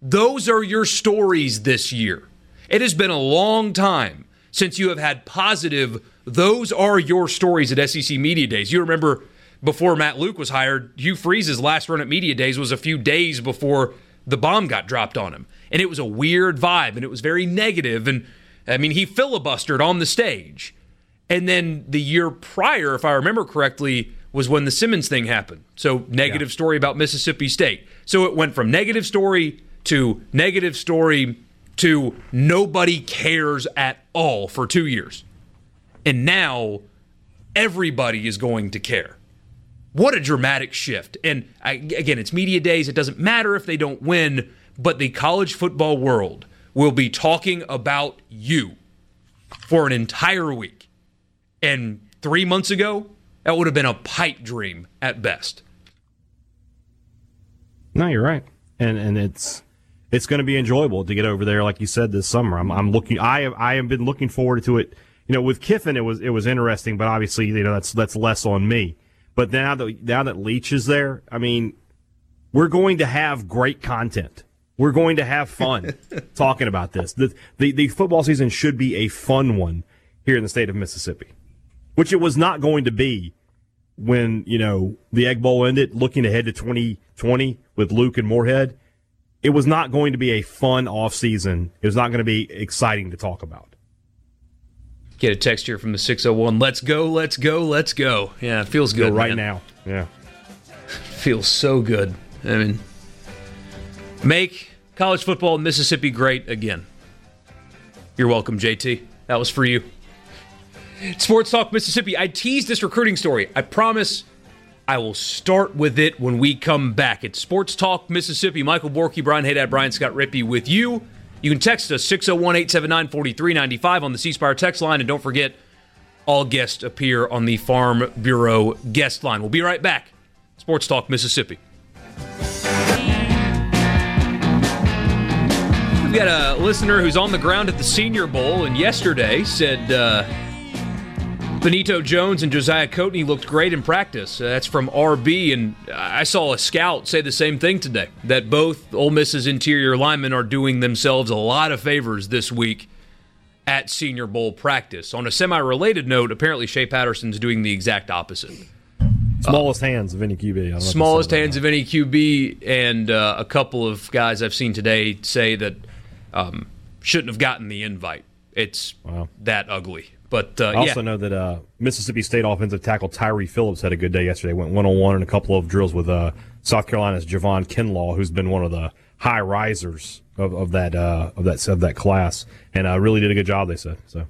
Those are your stories this year. It has been a long time since you have had positive, those are your stories at SEC Media Days. You remember before Matt Luke was hired, Hugh Freeze's last run at Media Days was a few days before the bomb got dropped on him. And it was a weird vibe and it was very negative. And I mean, he filibustered on the stage. And then the year prior, if I remember correctly, was when the Simmons thing happened. So, negative yeah. story about Mississippi State. So, it went from negative story to negative story to nobody cares at all for two years. And now everybody is going to care. What a dramatic shift. And I, again, it's media days. It doesn't matter if they don't win, but the college football world will be talking about you for an entire week. And three months ago, that would have been a pipe dream at best. No, you're right. And and it's it's going to be enjoyable to get over there, like you said this summer. I'm, I'm looking. I have I have been looking forward to it. You know, with Kiffin, it was it was interesting, but obviously, you know, that's that's less on me. But now that now that Leach is there, I mean, we're going to have great content. We're going to have fun talking about this. The, the the football season should be a fun one here in the state of Mississippi, which it was not going to be when you know the Egg Bowl ended. Looking ahead to 2020 with Luke and Moorhead it was not going to be a fun off season. It was not going to be exciting to talk about. Get a text here from the 601. Let's go, let's go, let's go. Yeah, it feels good. Go right man. now. Yeah. feels so good. I mean, make college football in Mississippi great again. You're welcome, JT. That was for you. Sports Talk Mississippi. I teased this recruiting story. I promise I will start with it when we come back. It's Sports Talk Mississippi. Michael Borky, Brian Haydad, Brian Scott Rippey with you. You can text us 601 879 4395 on the C Spire text line. And don't forget, all guests appear on the Farm Bureau guest line. We'll be right back. Sports Talk Mississippi. We've got a listener who's on the ground at the Senior Bowl and yesterday said, uh, Benito Jones and Josiah Coatney looked great in practice. Uh, that's from RB, and I saw a scout say the same thing today that both Ole Miss's interior linemen are doing themselves a lot of favors this week at Senior Bowl practice. On a semi related note, apparently Shea Patterson's doing the exact opposite. Smallest uh, hands of any QB. Smallest hands of any QB, and uh, a couple of guys I've seen today say that um, shouldn't have gotten the invite. It's wow. that ugly. But uh, I also yeah. know that uh, Mississippi State offensive tackle Tyree Phillips had a good day yesterday. Went one on one in a couple of drills with uh, South Carolina's Javon Kinlaw, who's been one of the high risers of, of that uh, of that of that class, and uh, really did a good job. They said so.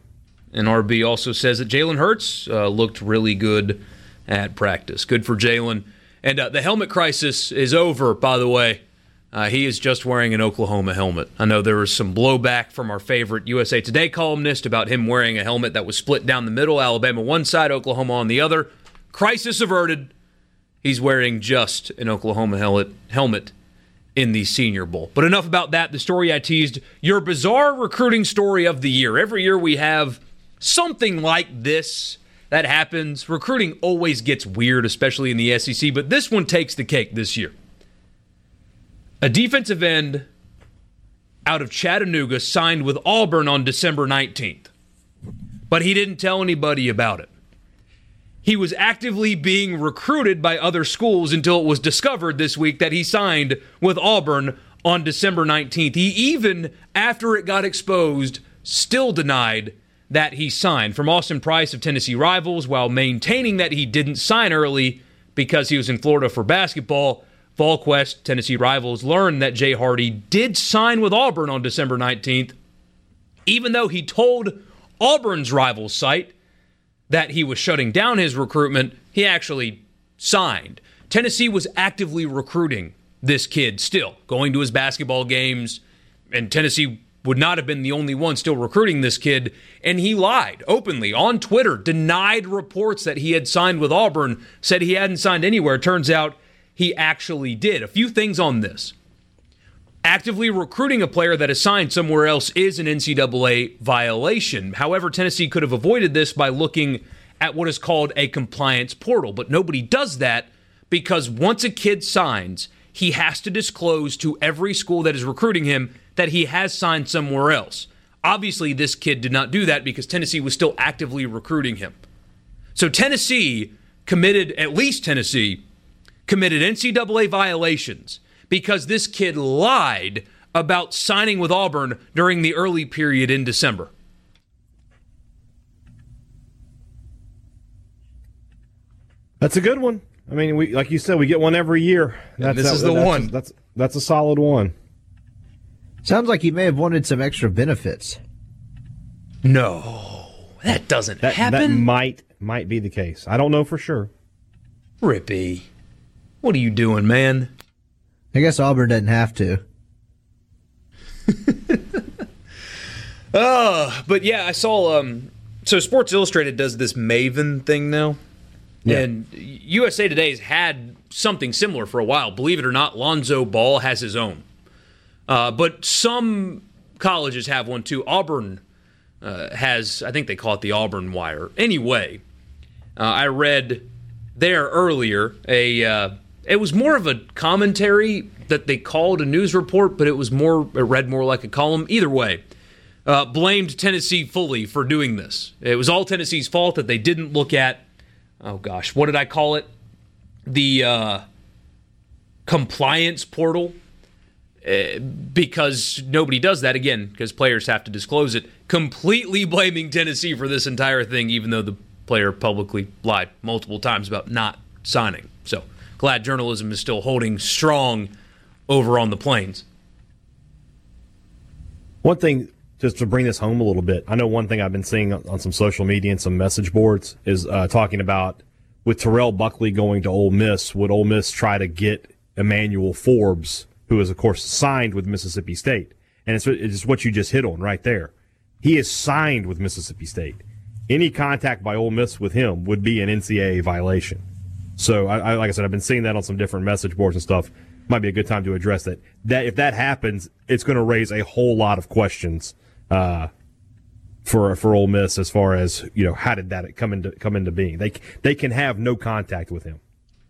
And RB also says that Jalen Hurts uh, looked really good at practice. Good for Jalen. And the helmet crisis is over, by the way. Uh, he is just wearing an Oklahoma helmet. I know there was some blowback from our favorite USA Today columnist about him wearing a helmet that was split down the middle, Alabama one side, Oklahoma on the other. Crisis averted. He's wearing just an Oklahoma helmet helmet in the Senior Bowl. But enough about that. The story I teased, your bizarre recruiting story of the year. Every year we have something like this that happens. Recruiting always gets weird, especially in the SEC, but this one takes the cake this year. A defensive end out of Chattanooga signed with Auburn on December 19th, but he didn't tell anybody about it. He was actively being recruited by other schools until it was discovered this week that he signed with Auburn on December 19th. He even, after it got exposed, still denied that he signed from Austin Price of Tennessee Rivals while maintaining that he didn't sign early because he was in Florida for basketball. VolQuest, Tennessee Rivals, learned that Jay Hardy did sign with Auburn on December 19th, even though he told Auburn's Rivals site that he was shutting down his recruitment, he actually signed. Tennessee was actively recruiting this kid still, going to his basketball games, and Tennessee would not have been the only one still recruiting this kid. And he lied openly on Twitter, denied reports that he had signed with Auburn, said he hadn't signed anywhere. Turns out he actually did. A few things on this. Actively recruiting a player that is signed somewhere else is an NCAA violation. However, Tennessee could have avoided this by looking at what is called a compliance portal, but nobody does that because once a kid signs, he has to disclose to every school that is recruiting him that he has signed somewhere else. Obviously, this kid did not do that because Tennessee was still actively recruiting him. So, Tennessee committed, at least Tennessee, committed NCAA violations because this kid lied about signing with Auburn during the early period in December. That's a good one. I mean, we like you said, we get one every year. That's, this is the that's one. A, that's that's a solid one. Sounds like he may have wanted some extra benefits. No, that doesn't that, happen. That might might be the case. I don't know for sure. Rippey, what are you doing, man? I guess Auburn doesn't have to. uh, but yeah, I saw. Um, so Sports Illustrated does this Maven thing now, yeah. and USA Today's had something similar for a while. Believe it or not, Lonzo Ball has his own, uh, but some colleges have one too. Auburn uh, has, I think they call it the Auburn Wire. Anyway, uh, I read there earlier a uh, it was more of a commentary that they called a news report, but it was more it read more like a column. Either way, uh, blamed Tennessee fully for doing this. It was all Tennessee's fault that they didn't look at. Oh gosh, what did I call it? The uh, compliance portal. Uh, because nobody does that again, because players have to disclose it. Completely blaming Tennessee for this entire thing, even though the player publicly lied multiple times about not signing. Glad journalism is still holding strong over on the plains. One thing, just to bring this home a little bit, I know one thing I've been seeing on some social media and some message boards is uh, talking about with Terrell Buckley going to Ole Miss, would Ole Miss try to get Emmanuel Forbes, who is, of course, signed with Mississippi State? And it's, it's what you just hit on right there. He is signed with Mississippi State. Any contact by Ole Miss with him would be an NCAA violation. So, I, I, like I said, I've been seeing that on some different message boards and stuff might be a good time to address that. That if that happens, it's going to raise a whole lot of questions uh, for for Ole Miss as far as you know how did that come into come into being? They they can have no contact with him.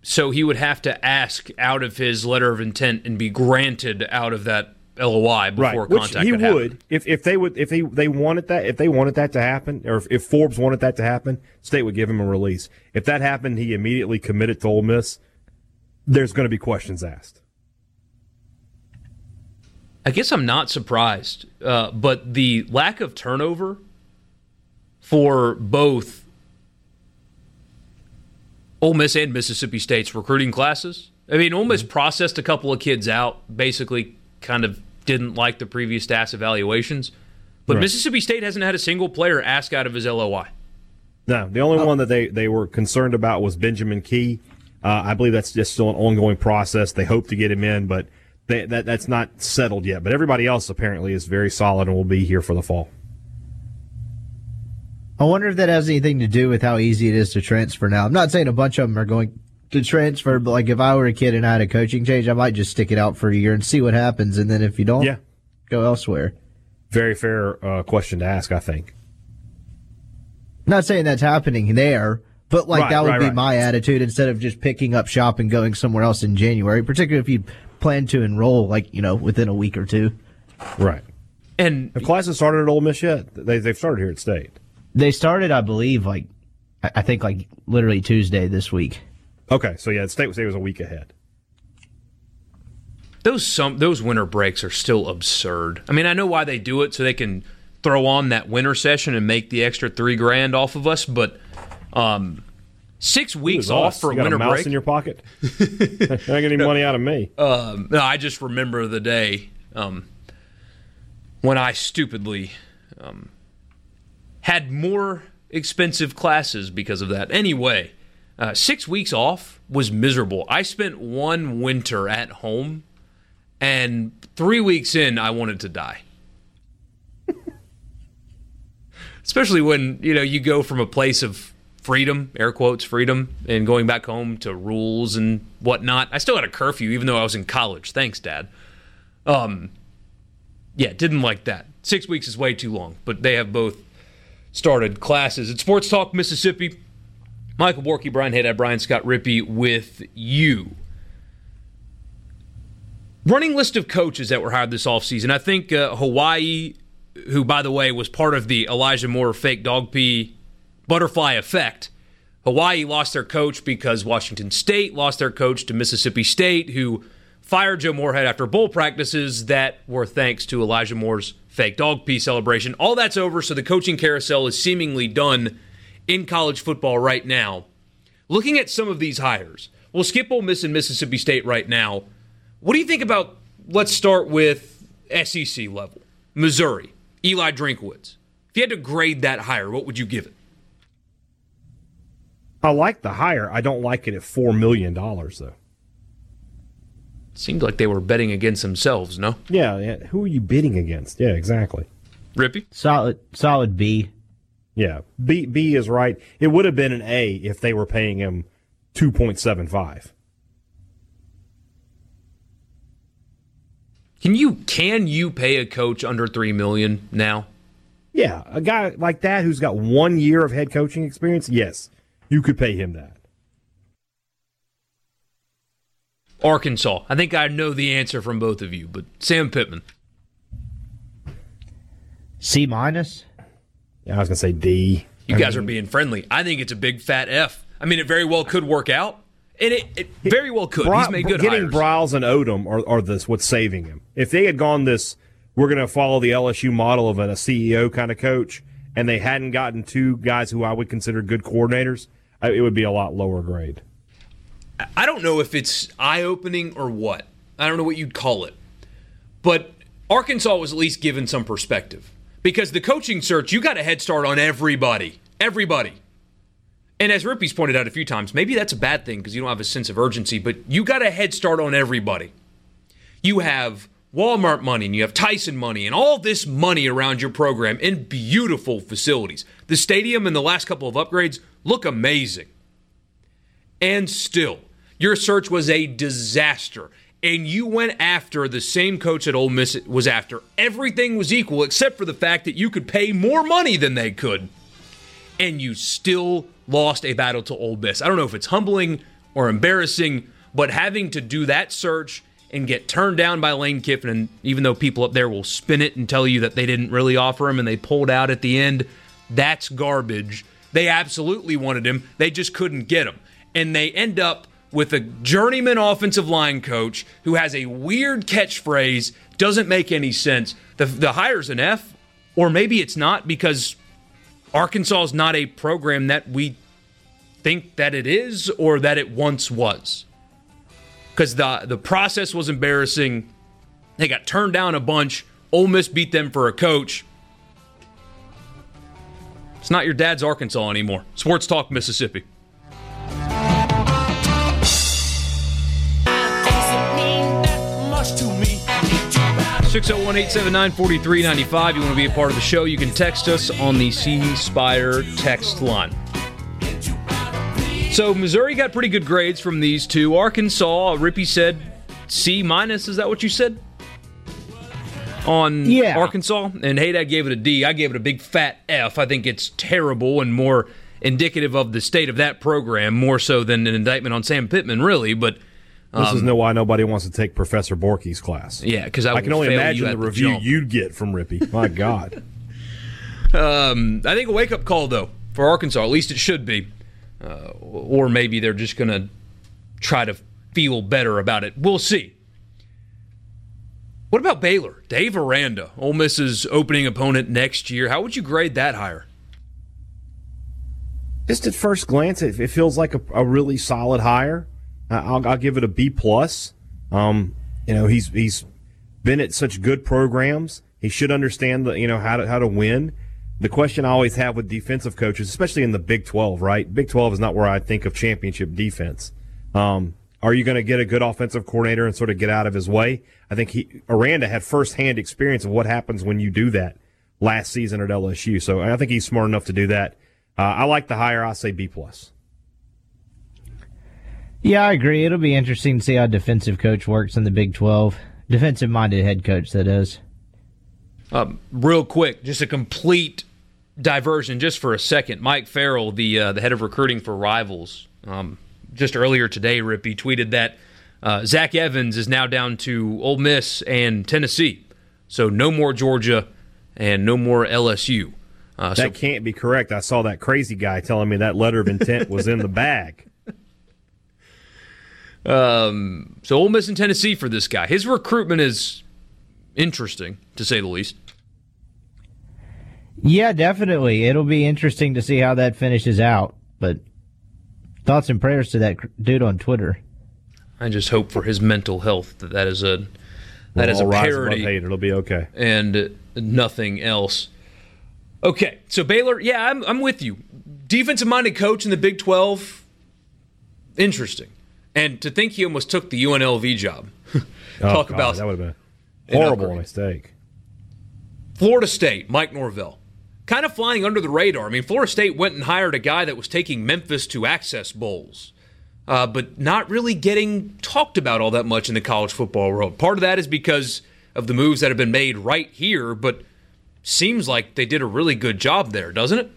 So he would have to ask out of his letter of intent and be granted out of that LOI before right. contact. Which he would if if they would if they they wanted that if they wanted that to happen or if, if Forbes wanted that to happen, State would give him a release. If that happened, he immediately committed to Ole Miss. There's going to be questions asked. I guess I'm not surprised, uh, but the lack of turnover for both Ole Miss and Mississippi State's recruiting classes. I mean, Ole Miss processed a couple of kids out, basically kind of didn't like the previous staff's evaluations. But right. Mississippi State hasn't had a single player ask out of his LOI. No, the only oh. one that they, they were concerned about was Benjamin Key. Uh, I believe that's just still an ongoing process. They hope to get him in, but – they, that that's not settled yet. But everybody else apparently is very solid and will be here for the fall. I wonder if that has anything to do with how easy it is to transfer now. I'm not saying a bunch of them are going to transfer, but like if I were a kid and I had a coaching change, I might just stick it out for a year and see what happens. And then if you don't, Yeah, go elsewhere. very fair uh, question to ask. I think. Not saying that's happening there, but like Right, that would right, be right. my attitude instead of just picking up shop and going somewhere else in January, particularly if you plan to enroll like, you know, within a week or two. Right. And Have classes started at Ole Miss yet? They they've started here at State. They started, I believe, like I I think like literally Tuesday this week. Okay, so yeah, State State was a week ahead. those some those winter breaks are still absurd. I mean, I know why they do it so they can throw on that winter session and make the extra three grand off of us, but um, six weeks off us? for you a got winter a mouse break. in your pocket. Not getting any money out of me. Um, no, I just remember the day um, when I stupidly um, had more expensive classes because of that. Anyway, uh, six weeks off was miserable. I spent one winter at home, and three weeks in, I wanted to die. Especially when you know you go from a place of freedom, air quotes freedom, and going back home to rules and whatnot. I still had a curfew, even though I was in college. Thanks, Dad. Um, yeah, didn't like that. Six weeks is way too long, but they have both started classes at Sports Talk Mississippi. Michael Borky, Brian Haydad, Brian Scott Rippey with you. Running list of coaches that were hired this offseason. I think uh, Hawaii, who, by the way, was part of the Elijah Moore fake dog pee butterfly effect. Hawaii lost their coach because Washington State lost their coach to Mississippi State, who fired Joe Moorhead after bowl practices that were thanks to Elijah Moore's fake dog pee celebration. All that's over, so the coaching carousel is seemingly done in college football right now. Looking at some of these hires, we'll skip Ole Miss and Mississippi State right now. What do you think about? Let's start with SEC level, Missouri, Eli Drinkwitz. If you had to grade that hire, what would you give it? I like the hire. I don't like it at four million dollars though. Seemed like they were betting against themselves, no? Yeah, yeah. Who are you bidding against? Yeah, exactly. Rippey? Solid solid B. Yeah, B B is right. It would have been an A if they were paying him two point seven five. Can you can you pay a coach under three million now? Yeah, a guy like that who's got one year of head coaching experience. Yes, you could pay him that. Arkansas. I think I know the answer from both of you, but Sam Pittman. C minus. Yeah, I was gonna say D. You guys are being friendly. I think it's a big fat F. I mean, it very well could work out, and it, it very well could. He's made good getting hires. Briles and Odom are, are this what's saving him. If they had gone this, we're going to follow the LSU model of a CEO kind of coach, and they hadn't gotten two guys who I would consider good coordinators, it would be a lot lower grade. I don't know if it's eye opening or what. I don't know what you'd call it. But Arkansas was at least given some perspective. Because the coaching search, you got a head start on everybody. Everybody. And as Rippey's pointed out a few times, maybe that's a bad thing because you don't have a sense of urgency, but you got a head start on everybody. You have Walmart money and you have Tyson money and all this money around your program in beautiful facilities. The stadium and the last couple of upgrades look amazing. And still, your search was a disaster. And you went after the same coach that Ole Miss was after. Everything was equal except for the fact that you could pay more money than they could. And you still lost a battle to Ole Miss. I don't know if it's humbling or embarrassing, but having to do that search and get turned down by Lane Kiffin, and even though people up there will spin it and tell you that they didn't really offer him and they pulled out at the end, that's garbage. They absolutely wanted him, they just couldn't get him. And they end up with a journeyman offensive line coach who has a weird catchphrase, doesn't make any sense. The, the hire's an F, or maybe it's not because Arkansas is not a program that we think that it is or that it once was. Because the, the process was embarrassing. They got turned down a bunch. Ole Miss beat them for a coach. It's not your dad's Arkansas anymore. Sports Talk Mississippi. 601 879 4395. You want to be a part of the show, you can text us on the C Spire text line. So, Missouri got pretty good grades from these two. Arkansas, Rippey said C minus. Is that what you said? On Yeah. Arkansas? And Haydad gave it a D. I gave it a big fat F. I think it's terrible and more indicative of the state of that program, more so than an indictment on Sam Pittman, really. But This is no why nobody wants to take Professor Borky's class. yeah, because I, I can only imagine the review jump. you'd get from Rippey. My God. Um, I think a wake up call though for Arkansas. At least it should be, uh, or maybe they're just going to try to feel better about it. We'll see. What about Baylor? Dave Aranda, Ole Miss's opening opponent next year. How would you grade that hire? Just at first glance, it, it feels like a, a really solid hire. I'll, I'll give it a B plus. Um, you know, he's he's been at such good programs. He should understand the you know how to how to win. The question I always have with defensive coaches, especially in the Big Twelve, right? Big Twelve is not where I think of championship defense. Um, are you going to get a good offensive coordinator and sort of get out of his way? I think he Aranda had firsthand experience of what happens when you do that last season at LSU. So I think he's smart enough to do that. Uh, I like the hire. I say B plus. Yeah, I agree. It'll be interesting to see how defensive coach works in the Big 12. Defensive minded head coach, that is. Um, real quick, just a complete diversion, just for a second. Mike Farrell, the uh, the head of recruiting for Rivals, um, just earlier today, Rippey tweeted that uh, Zach Evans is now down to Ole Miss and Tennessee, so no more Georgia and no more LSU. Uh, so That can't be correct. I saw that crazy guy telling me that letter of intent was in the bag. Um, so Ole Miss and Tennessee for this guy. His recruitment is interesting, to say the least. Yeah, definitely. It'll be interesting to see how that finishes out. But thoughts and prayers to that dude on Twitter. I just hope for his mental health that that is a that is All a rise above parody hate. It'll be okay. and nothing else. Okay, so Baylor, yeah, I'm I'm with you. Defensive minded coach in the Big Twelve, interesting. And to think he almost took the UNLV job. Talk Oh, God, about that would have been horrible mistake. Florida State, Mike Norvell. Kind of flying under the radar. I mean, Florida State went and hired a guy that was taking Memphis to access bowls, uh, but not really getting talked about all that much in the college football world. Part of that is because of the moves that have been made right here, but seems like they did a really good job there, doesn't it?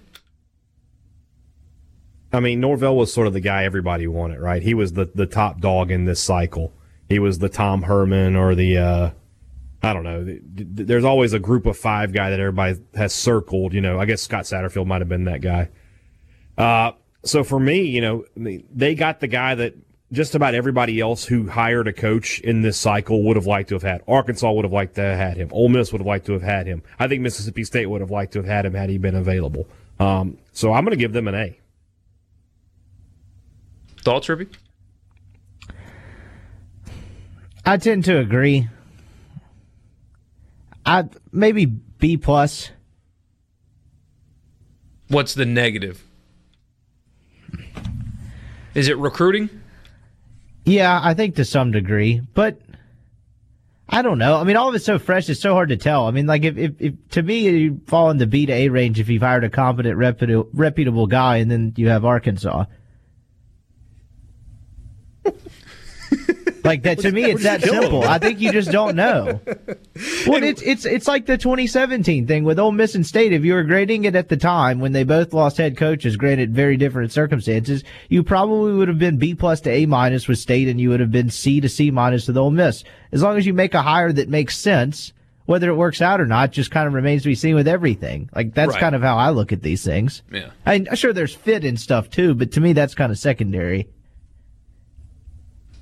I mean, Norvell was sort of the guy everybody wanted, right? He was the, the top dog in this cycle. He was the Tom Herman or the, uh, I don't know. th- th- There's always a group of five guy that everybody has circled. You know, I guess Scott Satterfield might have been that guy. Uh, so for me, you know, they got the guy that just about everybody else who hired a coach in this cycle would have liked to have had. Arkansas would have liked to have had him. Ole Miss would have liked to have had him. I think Mississippi State would have liked to have had him had he been available. Um, so I'm going to give them an A. Thoughts, Ruby? I tend to agree. I maybe B plus. What's the negative? Is it recruiting? Yeah, I think to some degree, but I don't know. I mean, all of it's so fresh; it's so hard to tell. I mean, like if, if, if to me you fall in the B to A range if you've hired a competent, reputable, reputable guy, and then you have Arkansas. Like that to me, it's that simple. I think you just don't know. Well, it's it's it's like the 2017 thing with Ole Miss and State. If you were grading it at the time when they both lost head coaches, granted very different circumstances, you probably would have been B plus to A minus with State, and you would have been C to C minus with Ole Miss. As long as you make a hire that makes sense, whether it works out or not, just kind of remains to be seen with everything. Like that's Right. kind of how I look at these things. Yeah. I mean, uh, sure, there's fit and stuff too, but to me, that's kind of secondary.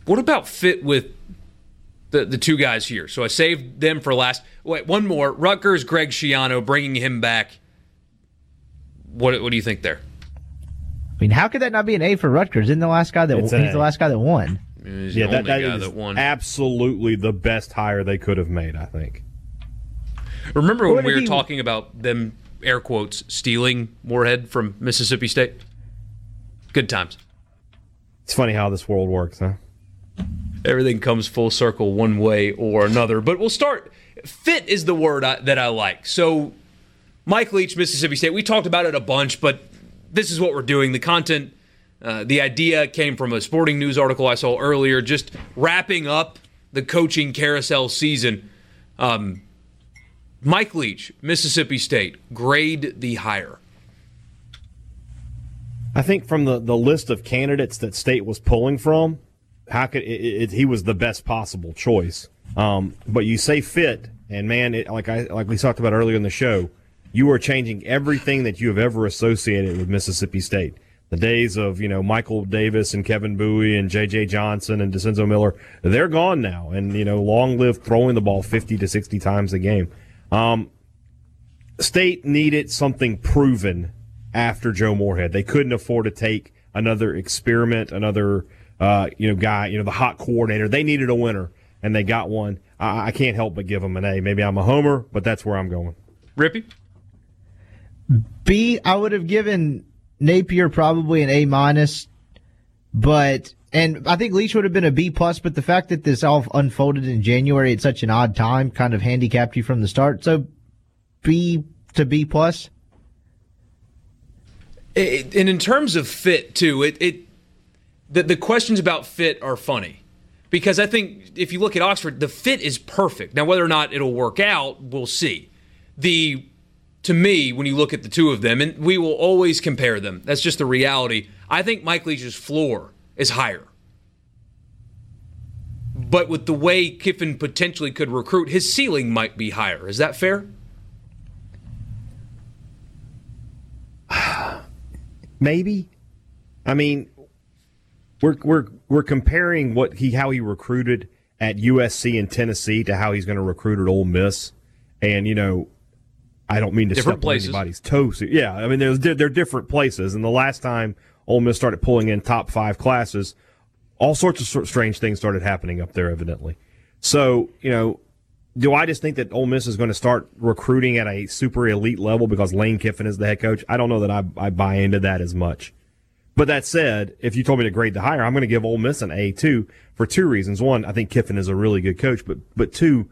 What about fit with the the two guys here? So I saved them for last. Wait, one more. Rutgers, Greg Schiano, bringing him back. What what do you think there? I mean, how could that not be an A for Rutgers? Isn't the last guy that he's the last guy that won? He's Yeah, the that, only that guy is that won. absolutely the best hire they could have made, I think. Remember when What we were he- talking about them air quotes stealing Moorhead from Mississippi State? Good times. It's funny how this world works, huh? Everything comes full circle one way or another. But we'll start. fit is the word I, that I like. So, Mike Leach, Mississippi State. We talked about it a bunch, but this is what we're doing. The content, uh, the idea came from a sporting news article I saw earlier, just wrapping up the coaching carousel season. Um, Mike Leach, Mississippi State, grade the hire. I think from the, the list of candidates that State was pulling from, how could it, it, he was the best possible choice. Um, but you say fit, and man, it, like I like we talked about earlier in the show, you are changing everything that you have ever associated with Mississippi State. The days of you know Michael Davis and Kevin Bowie and J.J. Johnson and DeCenzo Miller, they're gone now, and you know long live throwing the ball fifty to sixty times a game. Um, State needed something proven after Joe Moorhead. They couldn't afford to take another experiment, another uh, you know guy, you know the hot coordinator. They needed a winner, and they got one. I, I can't help but give them an A. Maybe I'm a homer, but that's where I'm going. Rippey. B. I would have given Napier probably an A minus, but and I think Leach would have been a B plus. But the fact that this all unfolded in January at such an odd time kind of handicapped you from the start. So B to B plus. It, and in terms of fit too, it, it the, the questions about fit are funny because I think if you look at Oxford, the fit is perfect. Now, whether or not it'll work out, we'll see. The to me, when you look at the two of them, and we will always compare them. That's just the reality. I think Mike Leach's floor is higher. But with the way Kiffin potentially could recruit, his ceiling might be higher. Is that fair? Maybe. I mean, we're we're we're comparing what he how he recruited at USC and Tennessee to how he's going to recruit at Ole Miss, and you know, I don't mean to different step places. on anybody's toes. Yeah, I mean, there's they're different places, and the last time Ole Miss started pulling in top five classes, all sorts of strange things started happening up there, evidently. So you know, do I just think that Ole Miss is going to start recruiting at a super elite level because Lane Kiffin is the head coach? I don't know that I, I buy into that as much. But that said, if you told me to grade the higher, I'm going to give Ole Miss an A too for two reasons. One, I think Kiffin is a really good coach, but but two,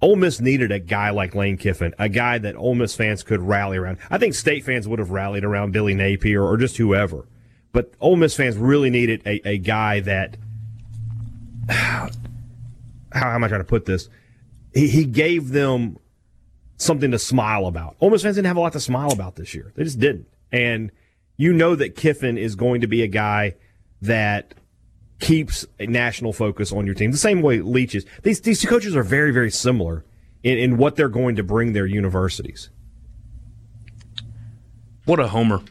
Ole Miss needed a guy like Lane Kiffin, a guy that Ole Miss fans could rally around. I think State fans would have rallied around Billy Napier or just whoever, but Ole Miss fans really needed a, a guy that. How, how am I trying to put this? He, he gave them something to smile about. Ole Miss fans didn't have a lot to smile about this year. They just didn't, and you know that Kiffin is going to be a guy that keeps a national focus on your team. The same way Leach is. These these two coaches are very very similar in, in what they're going to bring their universities. What a homer!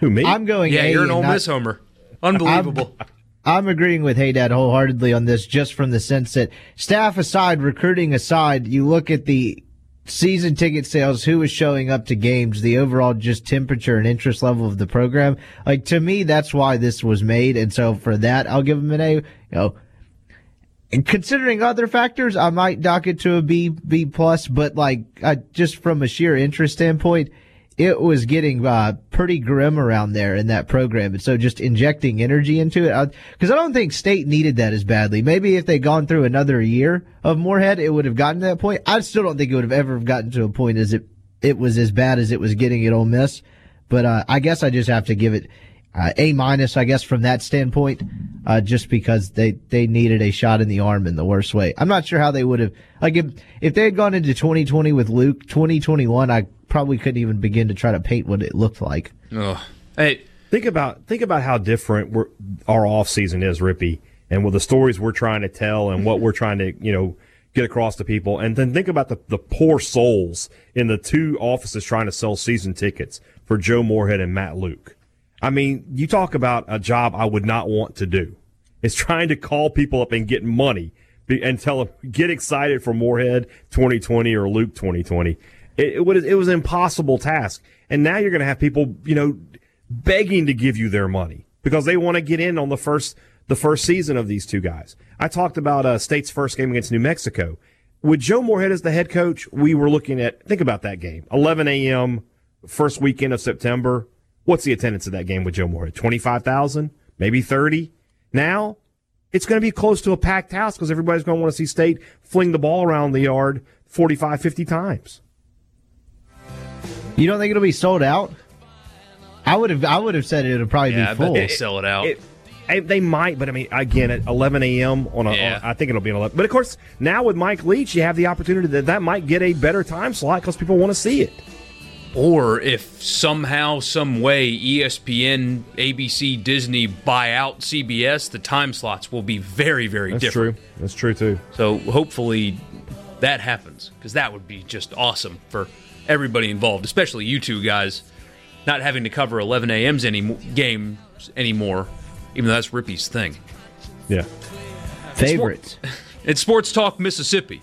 Who me? I'm going. Yeah, A you're an and Ole Miss homer. Unbelievable. I'm agreeing with Haydad wholeheartedly on this, just from the sense that staff aside, recruiting aside, you look at the season ticket sales, who is showing up to games, the overall just temperature and interest level of the program. Like to me, that's why this was made, and so for that, I'll give them an A. You know, and considering other factors, I might dock it to a B, B plus, but like uh, just from a sheer interest standpoint, it was getting uh, pretty grim around there in that program. And so just injecting energy into it, because I don't think State needed that as badly. Maybe if they'd gone through another year of Moorhead, it would have gotten to that point. I still don't think it would have ever gotten to a point as it, it was as bad as it was getting at Ole Miss. But uh, I guess I just have to give it uh, A minus, I guess, from that standpoint, uh, just because they, they needed a shot in the arm in the worst way. I'm not sure how they would have, like, if, if they had gone into 2020 with Luke, 2021, I probably couldn't even begin to try to paint what it looked like. Ugh. Hey, Think about think about how different we're, our off season is, Rippey, and with the stories we're trying to tell and what mm-hmm. we're trying to you know get across to people, and then think about the the poor souls in the two offices trying to sell season tickets for Joe Moorhead and Matt Luke. I mean, you talk about a job I would not want to do. It's trying to call people up and get money and tell them get excited for Moorhead 2020 or Luke 2020. It, it was it was an impossible task, and now you're going to have people, you know, begging to give you their money because they want to get in on the first the first season of these two guys. I talked about uh, State's first game against New Mexico. With Joe Moorhead as the head coach, we were looking at think about that game, 11 a.m. first weekend of September. What's the attendance of that game with Joe Moorhead? 25,000, maybe 30. Now it's going to be close to a packed house because everybody's going to want to see State fling the ball around the yard 45, 50 times. You don't think it'll be sold out? I would have. I would have said it would probably Yeah, be bet full. they sell it out. It, I- they might, but I mean, again, at 11 a.m. on a, Yeah. on- I think it'll be an 11. But of course, now with Mike Leach, you have the opportunity that that might get a better time slot because people want to see it. Or if somehow, some way, ESPN, ABC, Disney buy out CBS, the time slots will be very, very That's different. true. That's true too. So hopefully that happens because that would be just awesome for everybody involved, especially you two guys, not having to cover 11 a.m.s any games anymore, even though that's Rippey's thing. Yeah. Favorites. It's Sports Talk Mississippi.